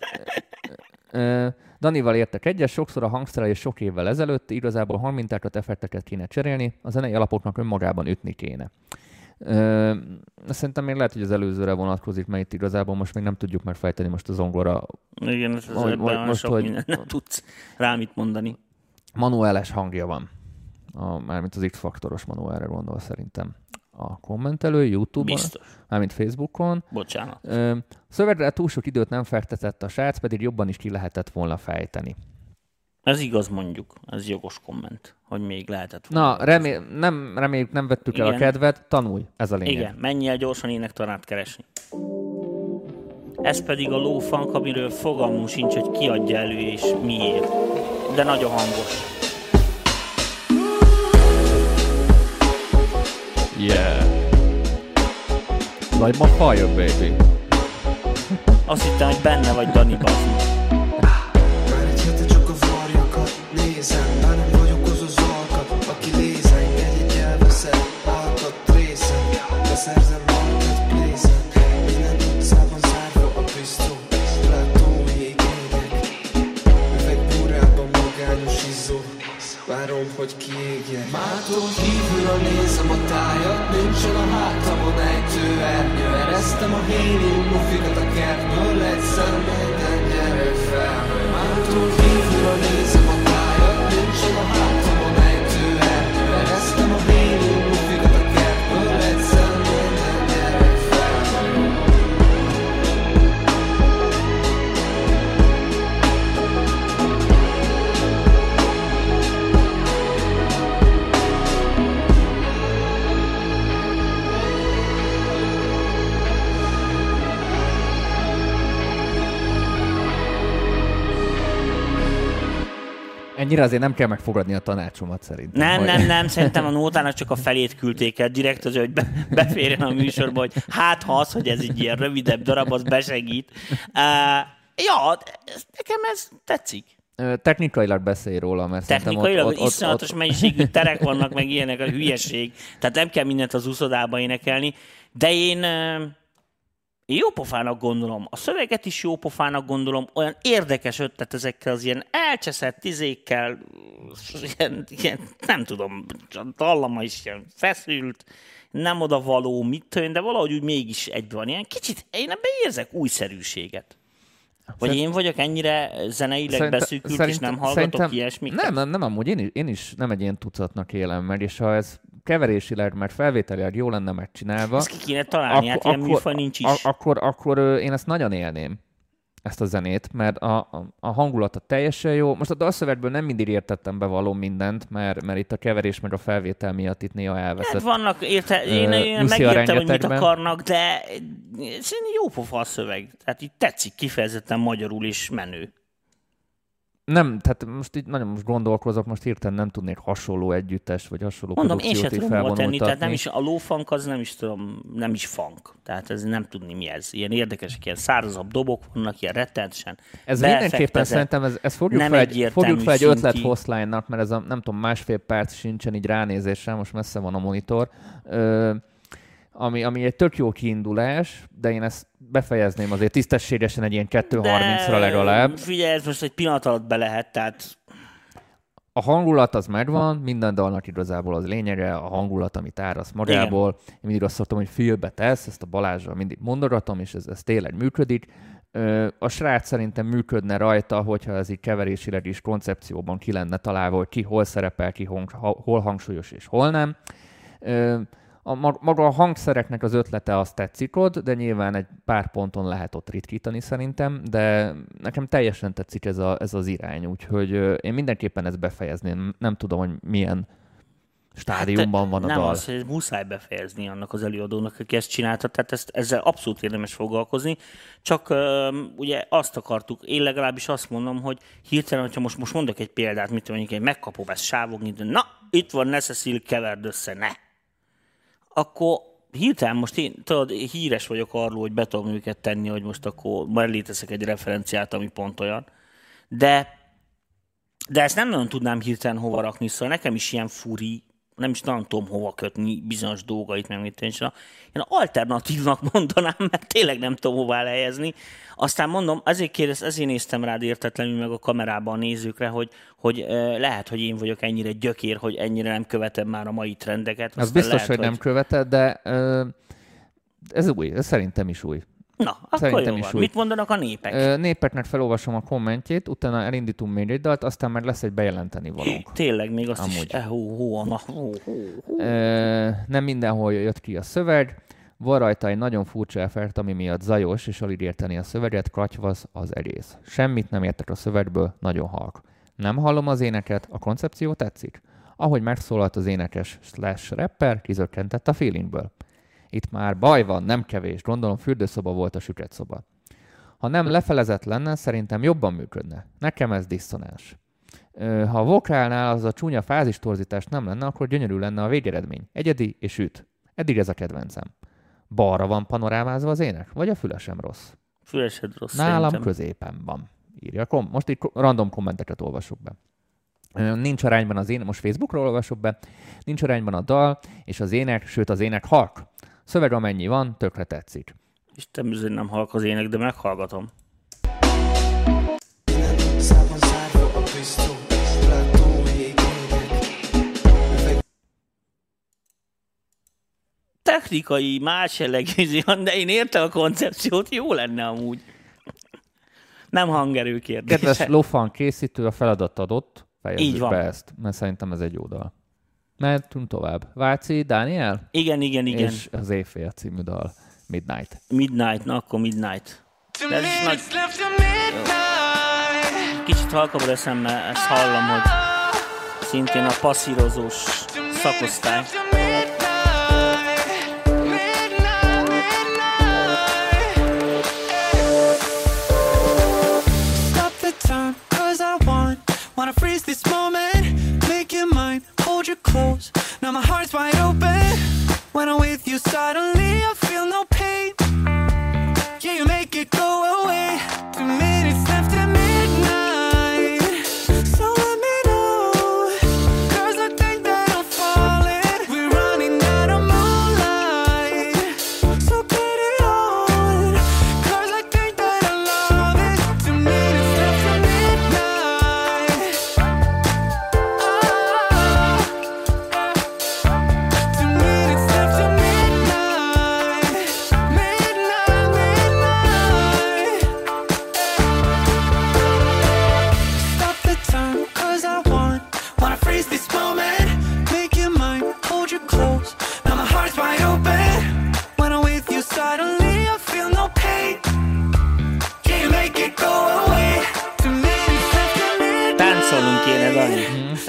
Ö, Danival értek egyet, sokszor a hangszerelés sok évvel ezelőtt, igazából hangmintákat, effekteket kéne cserélni, a zenei alapoknak önmagában ütni kéne. Ö, szerintem még lehet, hogy az előzőre vonatkozik, mert itt igazából most még nem tudjuk megfejteni most a zongora Igen, ez az Hogy- ebben most, sok hogy- minden. Nem tudsz rá mit mondani. manuáles hangja van. A, mármint az X-faktoros manuálra gondol szerintem. A kommentelő YouTube-on, Biztos. mármint Facebookon. Bocsánat. Ö, szövegre túl sok időt nem fektetett a srác, pedig jobban is ki lehetett volna fejteni. Ez igaz mondjuk. Ez jogos komment, hogy még lehetett Na, remé- nem, reméljük nem vettük el a Igen. kedvet, tanulj, ez a lényeg. Igen, menj el gyorsan énektanát keresni. Ez pedig a low funk, amiről fogalmunk sincs, hogy ki adja elő és miért. De nagyon hangos. Yeah. Like my fire, baby. Azt hittem, hogy benne vagy Dani Bazi. Már egy hete csak a varjakat nézem Már nem vagyok az az alkat, aki lézen Egyet elveszed, alkat részem Beszerzem Minden utcában zárva a pisztó Látom, még égek Üvegbúrában magányos izzó Várom, hogy kiégjen Mától nézem a tájat Nincsen a hátamon ejtő ernyő Ereztem a hélium lufikat a kertből Egyszer minden gyerek fel Mától kívülről annyira azért nem kell megfogadni a tanácsomat szerintem. Nem, nem, nem, *laughs* szerintem a nótának csak a felét küldték el direkt az, hogy be, beférjen a műsorba, hogy hát ha az, hogy ez egy ilyen rövidebb darab, az besegít. Uh, ja, ez, nekem ez tetszik. Technikailag beszélj róla, mert Technikailag szerintem ott, ott, iszonyatos mennyiségű *laughs* terek vannak, meg ilyenek a hülyeség. Tehát nem kell mindent az úszodába énekelni. De én, én jó pofának gondolom. A szöveget is jó pofának gondolom. Olyan érdekes ötlet ezekkel az ilyen elcseszett tizékkel, ilyen, ilyen nem tudom, a dallama is ilyen feszült, nem oda való, mit tőn, de valahogy úgy mégis egyben van. Ilyen kicsit, én ebben érzek újszerűséget. Vagy én vagyok ennyire zeneileg Szerinte- beszűkült, és szerintem- nem hallgatok szerintem- ilyesmiket? Nem, nem, nem, amúgy én is, én is nem egy ilyen tucatnak élem meg, és ha ez keverésileg, mert felvételileg jó lenne megcsinálva, Ezt ki kéne találni, hát ilyen műfaj nincs is. a- akkor, akkor én ezt nagyon élném, ezt a zenét, mert a, a, a hangulata teljesen jó. Most a dalszövegből nem mindig értettem be való mindent, mert, mert itt a keverés meg a felvétel miatt itt néha elveszett. Hát vannak, érte, én, én megértem, hogy mit akarnak, de szerintem jó pofa a szöveg. Tehát így tetszik kifejezetten magyarul is menő. Nem, tehát most így nagyon most gondolkozok, most hirtelen nem tudnék hasonló együttes, vagy hasonló Mondom, én se produkciót így tudom hova tenni, tehát nem is a lófunk az nem is tudom, nem is funk. Tehát ez nem tudni mi ez. Ilyen érdekesek, ilyen szárazabb dobok vannak, ilyen rettenetesen. Ez mindenképpen szerintem, ez, ez fogjuk, fel egy, fogjuk fel egy szinti. ötlet hostline-nak, mert ez a nem tudom, másfél perc sincsen így ránézésre, most messze van a monitor, ö, ami, ami egy tök jó kiindulás, de én ezt befejezném azért tisztességesen egy ilyen 2.30-ra legalább. Figyelj, ez most egy pillanat alatt be lehet, tehát A hangulat az megvan, minden dalnak igazából az lényege, a hangulat, amit árasz magából. Én mindig azt szoktam, hogy fülbe tesz, ezt a Balázsral mindig mondogatom, és ez, ez tényleg működik. A srác szerintem működne rajta, hogyha ez így keverésileg is koncepcióban ki lenne találva, hogy ki hol szerepel, ki hol hangsúlyos és hol nem. A, mag- maga a hangszereknek az ötlete az tetszik ott, de nyilván egy pár ponton lehet ott ritkítani szerintem, de nekem teljesen tetszik ez, a, ez az irány, úgyhogy én mindenképpen ezt befejezném. Nem tudom, hogy milyen stádiumban van a Hát, nem dal. az, hogy muszáj befejezni annak az előadónak, aki ezt csinálta, tehát ezt, ezzel abszolút érdemes foglalkozni. Csak um, ugye azt akartuk, én legalábbis azt mondom, hogy hirtelen, hogyha most, most mondok egy példát, mit mondjuk, egy megkapom ezt sávogni, de na, itt van Necessil, keverd össze, ne. Akkor hirtelen most én, tudod, híres vagyok arról, hogy be tudom őket tenni, hogy most akkor mellé teszek egy referenciát, ami pont olyan. De de ezt nem nagyon tudnám hirtelen hova rakni, szóval nekem is ilyen furi, nem is nagyon tudom hova kötni bizonyos dolgait, meg mit én. Én alternatívnak *laughs* mondanám, mert tényleg nem tudom hova elhelyezni. Aztán mondom, ezért kérdez, ezért néztem rád értetlenül meg a kamerában a nézőkre, hogy, hogy eh, lehet, hogy én vagyok ennyire gyökér, hogy ennyire nem követem már a mai trendeket. Az Aztán biztos, lehet, hogy nem követed, de ö, ez új, ez szerintem is új. Na, akkor Szerintem jó van. úgy. Mit mondanak a népek? Népeknek felolvasom a kommentjét, utána elindítunk még egy dalt, aztán már lesz egy bejelenteni valónk. *gasps* Tényleg, még azt Amúgy. is... Eh, hú, hú, na, hú, hú, hú. Nem mindenhol jött ki a szöveg, van rajta egy nagyon furcsa effekt, ami miatt zajos, és alig érteni a szöveget, kratyvasz az egész. Semmit nem értek a szövegből, nagyon halk. Nem hallom az éneket, a koncepció tetszik. Ahogy megszólalt az énekes slash rapper, kizökkentett a feelingből. Itt már baj van, nem kevés, gondolom fürdőszoba volt a süket szoba. Ha nem lefelezett lenne, szerintem jobban működne. Nekem ez diszonás. Ha a vokálnál az a csúnya fázistorzítás nem lenne, akkor gyönyörű lenne a végeredmény. Egyedi és üt. Eddig ez a kedvencem. Balra van panorámázva az ének, vagy a füle sem rossz? Fülesed rossz Nálam szerintem. középen van. Írja. Kom- most itt random kommenteket olvasok be. Nincs arányban az ének, most Facebookról olvasok be, nincs arányban a dal, és az ének, sőt az ének halk. Szöveg amennyi van, tökre tetszik. Isten bizony nem hallok az ének, de meghallgatom. Technikai más jellegű van, de én értem a koncepciót, jó lenne amúgy. Nem hangerő kérdése. Kedves Lofan készítő, a feladat adott, Így fejezzük van. be ezt, mert szerintem ez egy jó dal. Mehetünk tovább. Váci, Dániel? Igen, igen, igen. És az Éjfél című dal. Midnight. Midnight, na akkor Midnight. De ez is nagy... Kicsit halkabb leszem, mert ezt hallom, hogy szintén a passzírozós szakosztály. Stop the time, cause I want Wanna freeze this moment hold you close. Now my heart's wide open. When I'm with you, suddenly I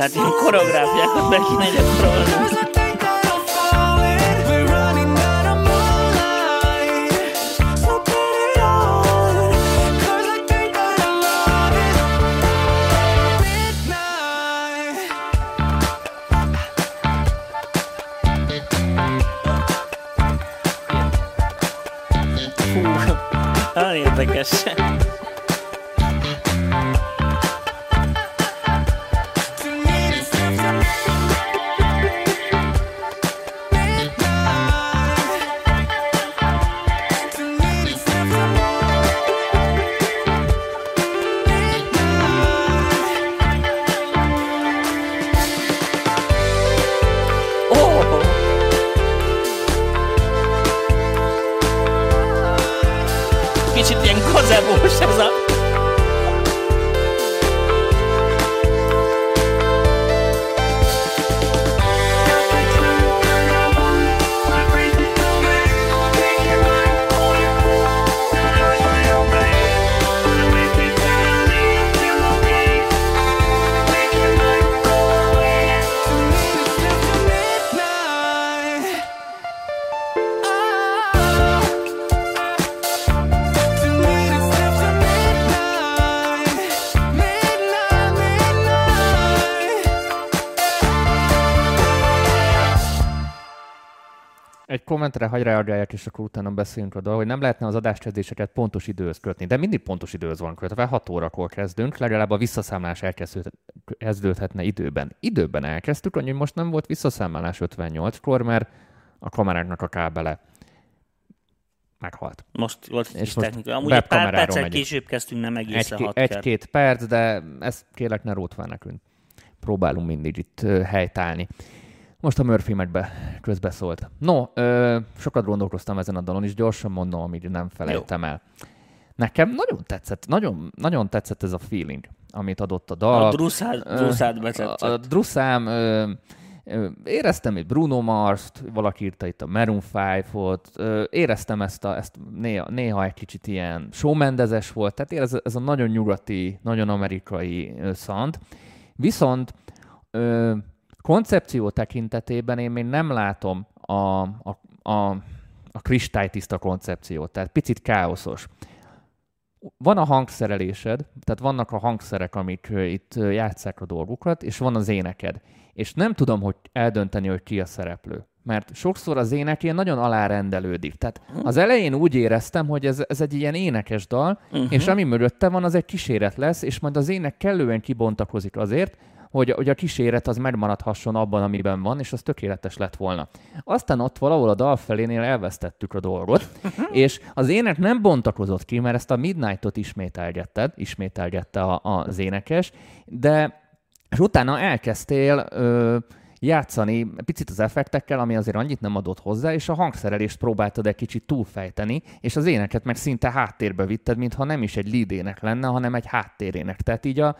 Santi in coreografia con Berghina e Giacomo. I don't even think that's. Kommentre hagy reagáljak, és akkor utána beszéljünk oda, hogy nem lehetne az adáskezdéseket pontos időhöz kötni, de mindig pontos időhöz van kötve, 6 órakor kezdünk, legalább a visszaszámlás elkezdődhet- kezdődhetne időben. Időben elkezdtük, annyi most nem volt visszaszámlás 58-kor, mert a kameráknak a kábele meghalt. Most volt egy És most technika. Amúgy egy pár perccel megyünk. később kezdtünk, nem egészen Egy, egy-két perc, de ezt kérlek ne rótvál nekünk. Próbálunk mindig itt helytállni. Most a Murphy megbe közbeszólt. No, ö, sokat gondolkoztam ezen a dalon, és gyorsan mondom, amit nem felejtem el. Nekem nagyon tetszett, nagyon, nagyon tetszett ez a feeling, amit adott a dal. A druszád, druszád a, betetszett. a druszám, ö, ö, éreztem itt Bruno Mars-t, valaki írta itt a Maroon 5-ot, ö, éreztem ezt, a, ezt néha, néha egy kicsit ilyen showmendezes volt, tehát ez, ez a nagyon nyugati, nagyon amerikai szant. Viszont ö, koncepció tekintetében én még nem látom a, a, a, a kristálytiszta koncepciót, tehát picit káoszos van a hangszerelésed, tehát vannak a hangszerek, amik itt ö, játsszák a dolgukat, és van az éneked. És nem tudom, hogy eldönteni, hogy ki a szereplő. Mert sokszor az ének ilyen nagyon alárendelődik. Tehát az elején úgy éreztem, hogy ez, ez egy ilyen énekes dal, uh-huh. és ami mögötte van, az egy kíséret lesz, és majd az ének kellően kibontakozik azért, hogy, hogy a kíséret az megmaradhasson abban, amiben van, és az tökéletes lett volna. Aztán ott valahol a dal felénél elvesztettük a dolgot, és az ének nem bontakozott ki, mert ezt a Midnight-ot ismételgetted, ismételgette a, az énekes, de és utána elkezdtél ö, játszani picit az effektekkel, ami azért annyit nem adott hozzá, és a hangszerelést próbáltad egy kicsit túlfejteni, és az éneket meg szinte háttérbe vitted, mintha nem is egy lead ének lenne, hanem egy háttérének. Tehát így a,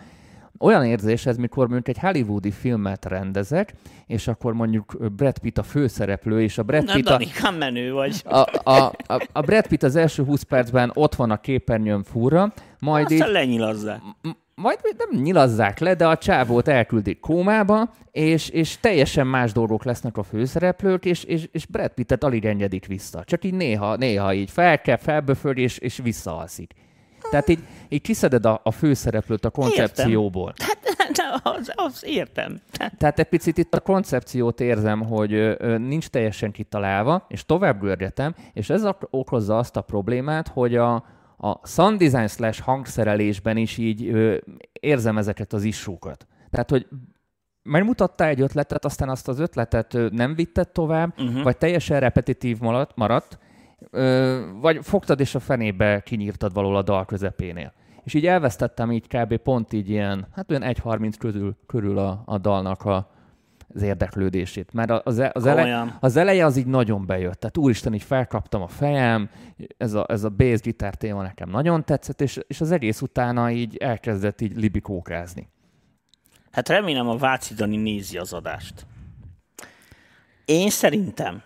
olyan érzés ez, mikor mondjuk egy hollywoodi filmet rendezek, és akkor mondjuk Brad Pitt a főszereplő, és a Brad Na, Pitt a, Danikám, menő vagy. a, a, a, a Brad Pitt az első 20 percben ott van a képernyőn furra, majd így, Aztán lenyilazzák. m- majd nem nyilazzák le, de a csávót elküldik kómába, és, és teljesen más dolgok lesznek a főszereplők, és, és, és Brad Pittet alig engedik vissza. Csak így néha, néha így fel kell, felböföl, és, és visszaalszik. Tehát így, így kiszeded a, a főszereplőt a koncepcióból. Hát de az, az értem. Tehát egy picit itt a koncepciót érzem, hogy ö, nincs teljesen kitalálva, és tovább görgetem, és ez ok- okozza azt a problémát, hogy a, a sound design slash hangszerelésben is így ö, érzem ezeket az issúkat. Tehát, hogy megmutattál egy ötletet, aztán azt az ötletet nem vitted tovább, uh-huh. vagy teljesen repetitív maradt, maradt, ö, vagy fogtad és a fenébe kinyírtad valahol a dal közepénél. És így elvesztettem így kb. pont így ilyen, hát olyan 1.30 körül, körül a, a dalnak a, az érdeklődését. Mert az, e- az, ele, az eleje az így nagyon bejött. Tehát úristen, így felkaptam a fejem, ez a, ez a bass gitár téma nekem nagyon tetszett, és, és az egész utána így elkezdett így libikókázni. Hát remélem a Váci Dani nézi az adást. Én szerintem,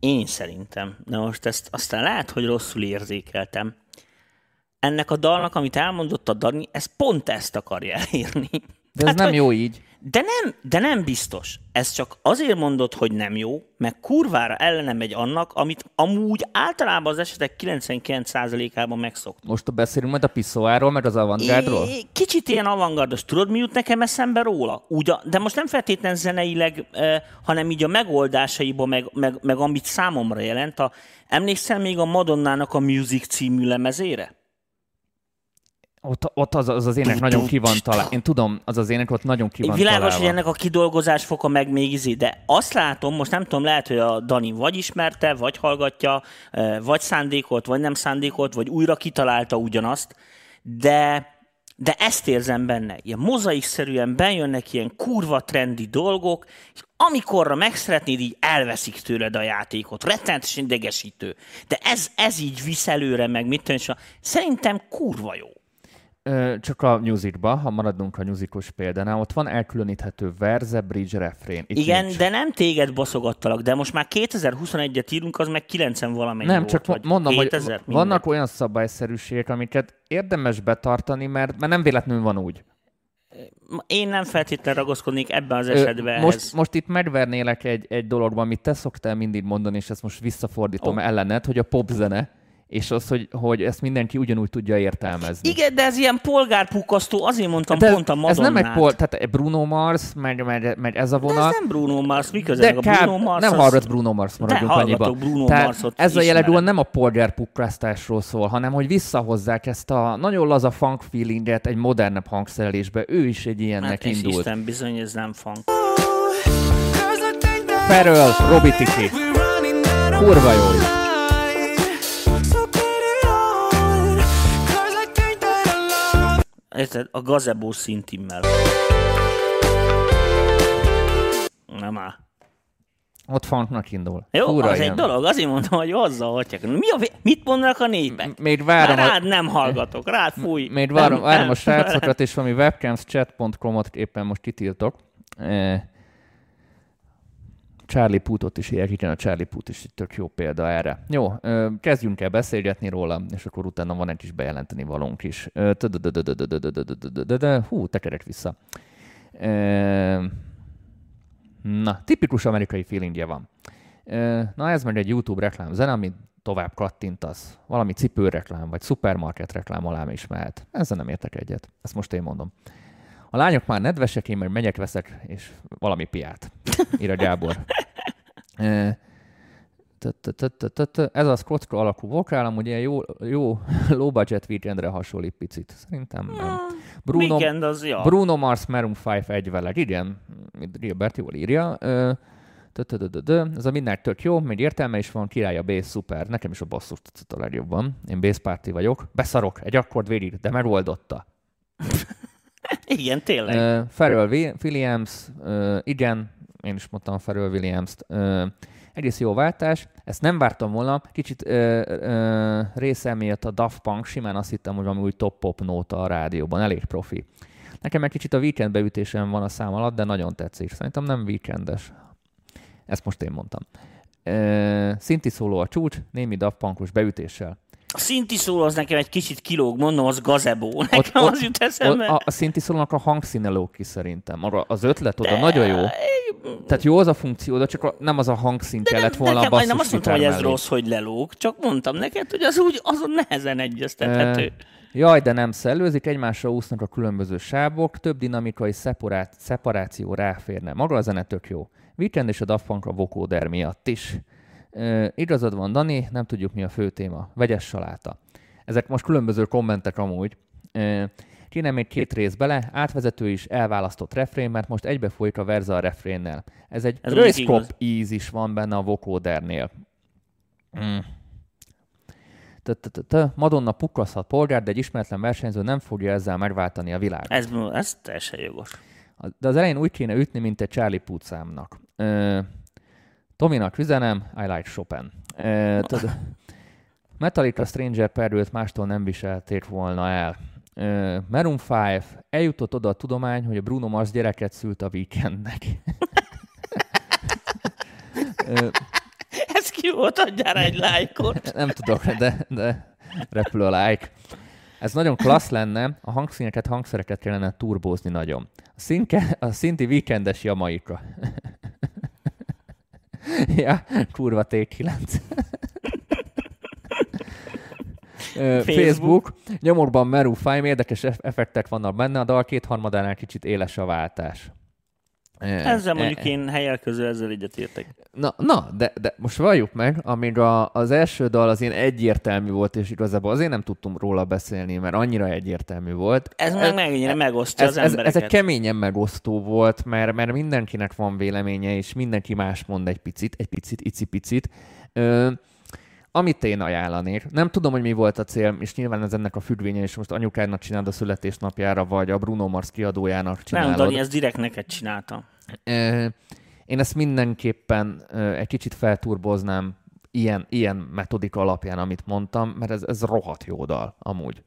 én szerintem, de most ezt aztán lehet, hogy rosszul érzékeltem, ennek a dalnak, amit elmondott a Dani, ez pont ezt akarja elérni. De ez Hát, nem hogy- jó így. De nem, de nem biztos. Ez csak azért mondod, hogy nem jó, meg kurvára ellene megy annak, amit amúgy általában az esetek 99%-ában megszoktunk. Most a beszélünk majd a piszoáról, meg az avantgárdról? É, Kicsit ilyen avantgardos. Tudod, mi jut nekem eszembe róla? Úgy a, de most nem feltétlen zeneileg, eh, hanem így a megoldásaiba, meg, meg, meg amit számomra jelent. A, emlékszel még a Madonnának a Music című lemezére? Ott, ott az, az az ének nagyon ki van találva. Én tudom, az az ének ott nagyon ki van Világos, találva. hogy ennek a kidolgozás foka meg még izé, de azt látom, most nem tudom, lehet, hogy a Dani vagy ismerte, vagy hallgatja, vagy szándékolt, vagy nem szándékolt, vagy újra kitalálta ugyanazt, de, de ezt érzem benne. Ilyen mozaikszerűen bejönnek ilyen kurva trendi dolgok, és amikorra meg szeretnéd, így elveszik tőled a játékot. Rettenetesen idegesítő. De ez, ez így visz előre, meg mit tudom, és a- szerintem kurva jó. Csak a musicba, ha maradunk a musicos példánál, ott van elkülöníthető verze, bridge, refrén. Itt Igen, nincs. de nem téged baszogattalak, de most már 2021-et írunk, az meg 90 valamennyi Nem, volt, csak vagy mondom, 2000, hogy mindegy. vannak olyan szabályszerűségek, amiket érdemes betartani, mert, mert nem véletlenül van úgy. Én nem feltétlenül ragaszkodnék ebben az esetben most, ehhez. most itt megvernélek egy, egy dologban, amit te szoktál mindig mondani, és ezt most visszafordítom Ó. ellened, hogy a popzene, és az, hogy, hogy ezt mindenki ugyanúgy tudja értelmezni. Igen, de ez ilyen polgárpukasztó, azért mondtam de pont a ez Madonnát. nem egy pol, tehát Bruno Mars, meg, meg, meg ez a de vonal. ez nem Bruno Mars, mi köze De a. Bruno Mars? nem az- hallgatsz Bruno Mars, maradjunk annyiban. Bruno Tehát Marsot, ez a jellegű nem a polgárpukkasztásról szól, hanem hogy visszahozzák ezt a nagyon laza funk feelinget egy modernebb hangszerelésbe. Ő is egy ilyennek Hát, indult. Isten bizony, ez nem funk. Feröl, Robi Tiki. Kurva jó. Érted? A gazebó szintimmel. Nem áll. Ott funknak indul. Jó, Fura az ilyen. egy dolog, azért mondom, hogy hozzá hagyják. Mi a, mit mondanak a népek? Még várom, Már a, rád nem hallgatok, rád fúj. *laughs* még várom, Nem, várom nem. a srácokat, és valami webcamschat.com-ot éppen most kitiltok. Eh, Charlie Putot is hívják, igen, a Charlie Put is egy tök jó példa erre. Jó, kezdjünk el beszélgetni róla, és akkor utána van egy kis bejelenteni valónk is. Hú, tekerek vissza. Na, tipikus amerikai feelingje van. Na, ez meg egy YouTube reklám zene, amit tovább kattintasz. Valami cipőreklám, vagy szupermarket reklám alá is mehet. Ezzel nem értek egyet. Ezt most én mondom. A lányok már nedvesek, én meg megyek, veszek, és valami piát. Ír a Gábor. *laughs* Ez a Scottro alakú vokál, amúgy ilyen jó, jó *laughs* low budget weekendre hasonlít picit. Szerintem nem. Bruno, Weekend az, ja. Bruno Mars Maroon 5 egy vele. Igen, Gilbert jól írja. Ez a minden tök jó, még értelme is van, király a bass, szuper. Nekem is a basszus tetszett a legjobban. Én bass party vagyok. Beszarok, egy akkord végig, de megoldotta. *laughs* *laughs* Igen, tényleg. Uh, Pharrell Wi- Williams, uh, igen, én is mondtam Pharrell Williams-t. Uh, egész jó váltás. Ezt nem vártam volna. Kicsit uh, uh, része miatt a Daft Punk, simán azt hittem, hogy valami új top-pop nóta a rádióban, elég profi. Nekem egy kicsit a weekend beütésem van a szám alatt, de nagyon tetszik. Szerintem nem weekendes. Ezt most én mondtam. Uh, szinti szóló a csúcs, némi Daft Punkos beütéssel. A szinti szó az nekem egy kicsit kilóg, mondom, az gazebó. *laughs* Nekem az jut eszembe. a, a szinti szólónak a hangszíne lóg ki szerintem. Maga az ötlet oda nagyon jó. Tehát jó az a funkció, de csak a, nem az a hangszín De kellett nem, volna a nekem, basszus nem azt mondtam, hogy ez rossz, hogy lelóg, csak mondtam neked, hogy az úgy azon nehezen egyeztethető. Jaj, de nem szellőzik, egymásra úsznak a különböző sávok, több dinamikai szeparát, szeparáció ráférne. Maga a zene tök jó. Weekend és a Daft Punk a vokóder miatt is. E, igazad van, Dani, nem tudjuk mi a fő téma. Vegyes saláta. Ezek most különböző kommentek amúgy. E, kéne még két rész bele, átvezető is, elválasztott refrén, mert most egybe folyik a verza a refrénnel. Ez egy Ez röszkop íz is van benne a vokódernél. Mm. Madonna pukkaszhat polgár, de egy ismeretlen versenyző nem fogja ezzel megváltani a világot. Ez, ez teljesen jogos. De az elején úgy kéne ütni, mint egy Charlie Puth számnak. Ö, Tominak üzenem, I like Chopin. Tud- *laughs* Metallica Stranger Perült mástól nem viselték volna el. Ö, Maroon 5 eljutott oda a tudomány, hogy a Bruno Mars gyereket szült a weekendnek. Ö, Ez ki volt, adjál egy lájkot. *laughs* nem tudok, de, de repül a like. Ez nagyon klassz lenne, a hangszíneket, hangszereket kellene turbózni nagyon. A, színke, a szinti weekendes jamaika. *laughs* ja, kurva T9. Ö, Facebook. Nyomorban merú fájm, érdekes eff- effektek vannak benne, a dal kétharmadánál kicsit éles a váltás. Ezzel mondjuk e- én helyel közül ezzel egyetértek. Na, na de, de most valljuk meg, amíg a, az első dal az ilyen egyértelmű volt, és igazából azért nem tudtunk róla beszélni, mert annyira egyértelmű volt. Ez meg mennyire megosztja ez, az ez, embereket. ez egy keményen megosztó volt, mert, mert mindenkinek van véleménye, és mindenki más mond egy picit, egy picit, icipicit. Ö, amit én ajánlanék, nem tudom, hogy mi volt a cél, és nyilván ez ennek a függvénye, és most anyukádnak csináld a születésnapjára, vagy a Bruno Mars kiadójának Nem, csinálod. Dani, ez direkt neked csinálta. Ö, Én ezt mindenképpen egy kicsit felturboznám ilyen, ilyen metodika alapján, amit mondtam, mert ez, ez rohadt jó dal, amúgy.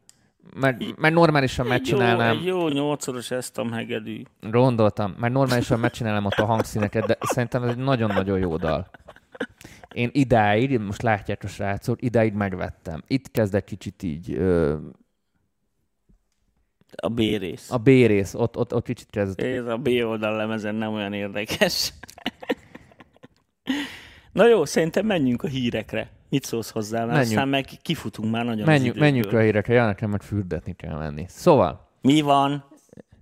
Mert, mert normálisan Egy jó, megcsinálnám, egy jó nyolcszoros ezt a hegedű. gondoltam, mert normálisan megcsinálnám ott a hangszíneket, de szerintem ez egy nagyon-nagyon jó dal. Én idáig, most látják a srácok, idáig megvettem. Itt kezd egy kicsit így ö, A B rész. a B rész, ott, ott, ott kicsit kezd. Ez a B oldal lemezen nem olyan érdekes. *laughs* Na jó, szerintem menjünk a hírekre. Mit szólsz hozzá? Mert Menjünk. aztán meg kifutunk már nagyon az Menjünk, időből. menjünk a hírekre, ja, nekem meg fürdetni kell menni. Szóval, Mi van?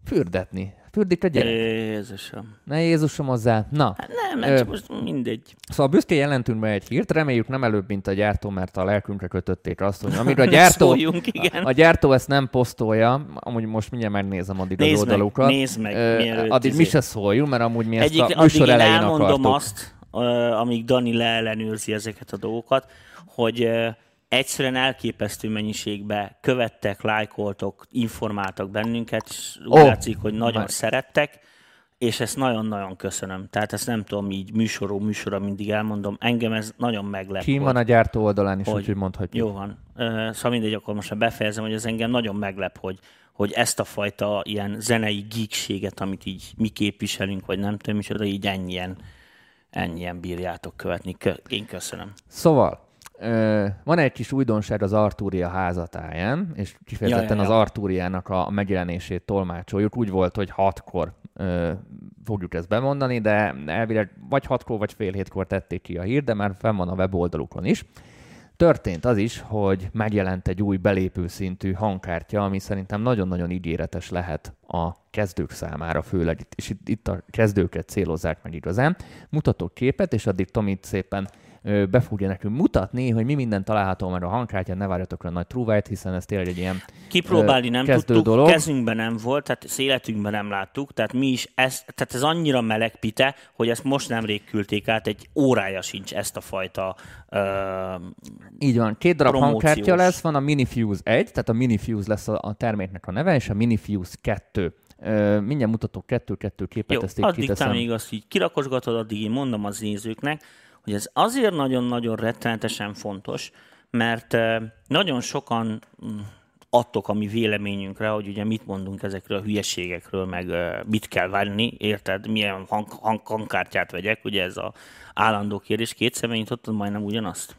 fürdetni. Fürdik a gyerek. Jézusom. Ne Jézusom hozzá. Na, Hát nem, nem, Ö. csak most mindegy. szóval büszkén jelentünk be egy hírt, reméljük nem előbb, mint a gyártó, mert a lelkünkre kötötték azt, hogy amíg a *laughs* gyártó, Szóljunk, igen. a, a gyártó ezt nem posztolja, amúgy most mindjárt megnézem addig Nézd az meg, oldalukat. nézd meg, mielőtt addig mi izé- se szóljunk, mert amúgy mi ezt Egyik, a addig műsor én elején elmondom akartuk. azt, amíg Dani leellenőrzi ezeket a dolgokat, hogy egyszerűen elképesztő mennyiségbe követtek, lájkoltok, informáltak bennünket, és úgy Ó, látszik, hogy nagyon már- szerettek, és ezt nagyon-nagyon köszönöm. Tehát ezt nem tudom így műsoró műsora mindig elmondom. Engem ez nagyon meglep. Kim van a gyártó oldalán is, hogy- úgyhogy mondhatjuk. Jó van. Szóval mindegy, akkor most befejezem, hogy ez engem nagyon meglep, hogy, hogy ezt a fajta ilyen zenei geekséget, amit így mi képviselünk, vagy nem tudom is, de így ennyien, ennyien bírjátok követni. Kö- Én köszönöm. Szóval, ö, van egy kis újdonság az Artúria házatáján, és kifejezetten Ja, ja, ja. az Artúriának a megjelenését tolmácsoljuk. Úgy volt, hogy hatkor ö, fogjuk ezt bemondani, de elvileg vagy hatkor, vagy fél hétkor tették ki a hír, de már fenn van a weboldalukon is. Történt az is, hogy megjelent egy új belépő szintű hangkártya, ami szerintem nagyon-nagyon ígéretes lehet a kezdők számára, főleg itt, és itt, itt a kezdőket célozzák meg igazán. Mutatok képet, és addig Tomit szépen be fogja nekünk mutatni, hogy mi minden található már a hangkártyán, ne várjatok rá nagy trúvájt, hiszen ez tényleg egy ilyen Kipróbálni Ö, nem tudtuk, dolog. kezünkben nem volt, tehát életünkben nem láttuk, tehát mi is ezt, tehát ez annyira meleg pite, hogy ezt most nemrég küldték át, egy órája sincs ezt a fajta uh, Így van, két darab Promóciós. hangkártya lesz, van a Minifuse 1, tehát a Minifuse lesz a, a terméknek a neve, és a Minifuse 2. Ö, mindjárt mutatok kettő-kettő képet, Jó, ezt így addig te kiteszem. még azt így kirakosgatod, addig én mondom az nézőknek, hogy ez azért nagyon-nagyon rettenetesen fontos, mert eh, nagyon sokan mm, adtok a mi véleményünkre, hogy ugye mit mondunk ezekről a hülyeségekről, meg eh, mit kell venni, érted, milyen hang, hang, hangkártyát vegyek, ugye ez a állandó kérdés, két szemben nyitottad majdnem ugyanazt.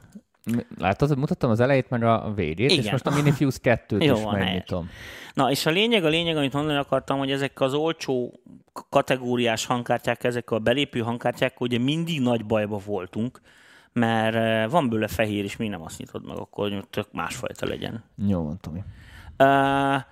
Látod, mutattam az elejét, meg a végét, és Igen. most a Minifuse 2-t *laughs* Jó is megnyitom. Na, és a lényeg, a lényeg, amit mondani akartam, hogy ezek az olcsó kategóriás hangkártyák, ezek a belépő hangkártyák, ugye mindig nagy bajba voltunk, mert eh, van belőle fehér, és mi nem azt nyitod meg, akkor hogy tök másfajta legyen. Jó van, Tomi. Uh,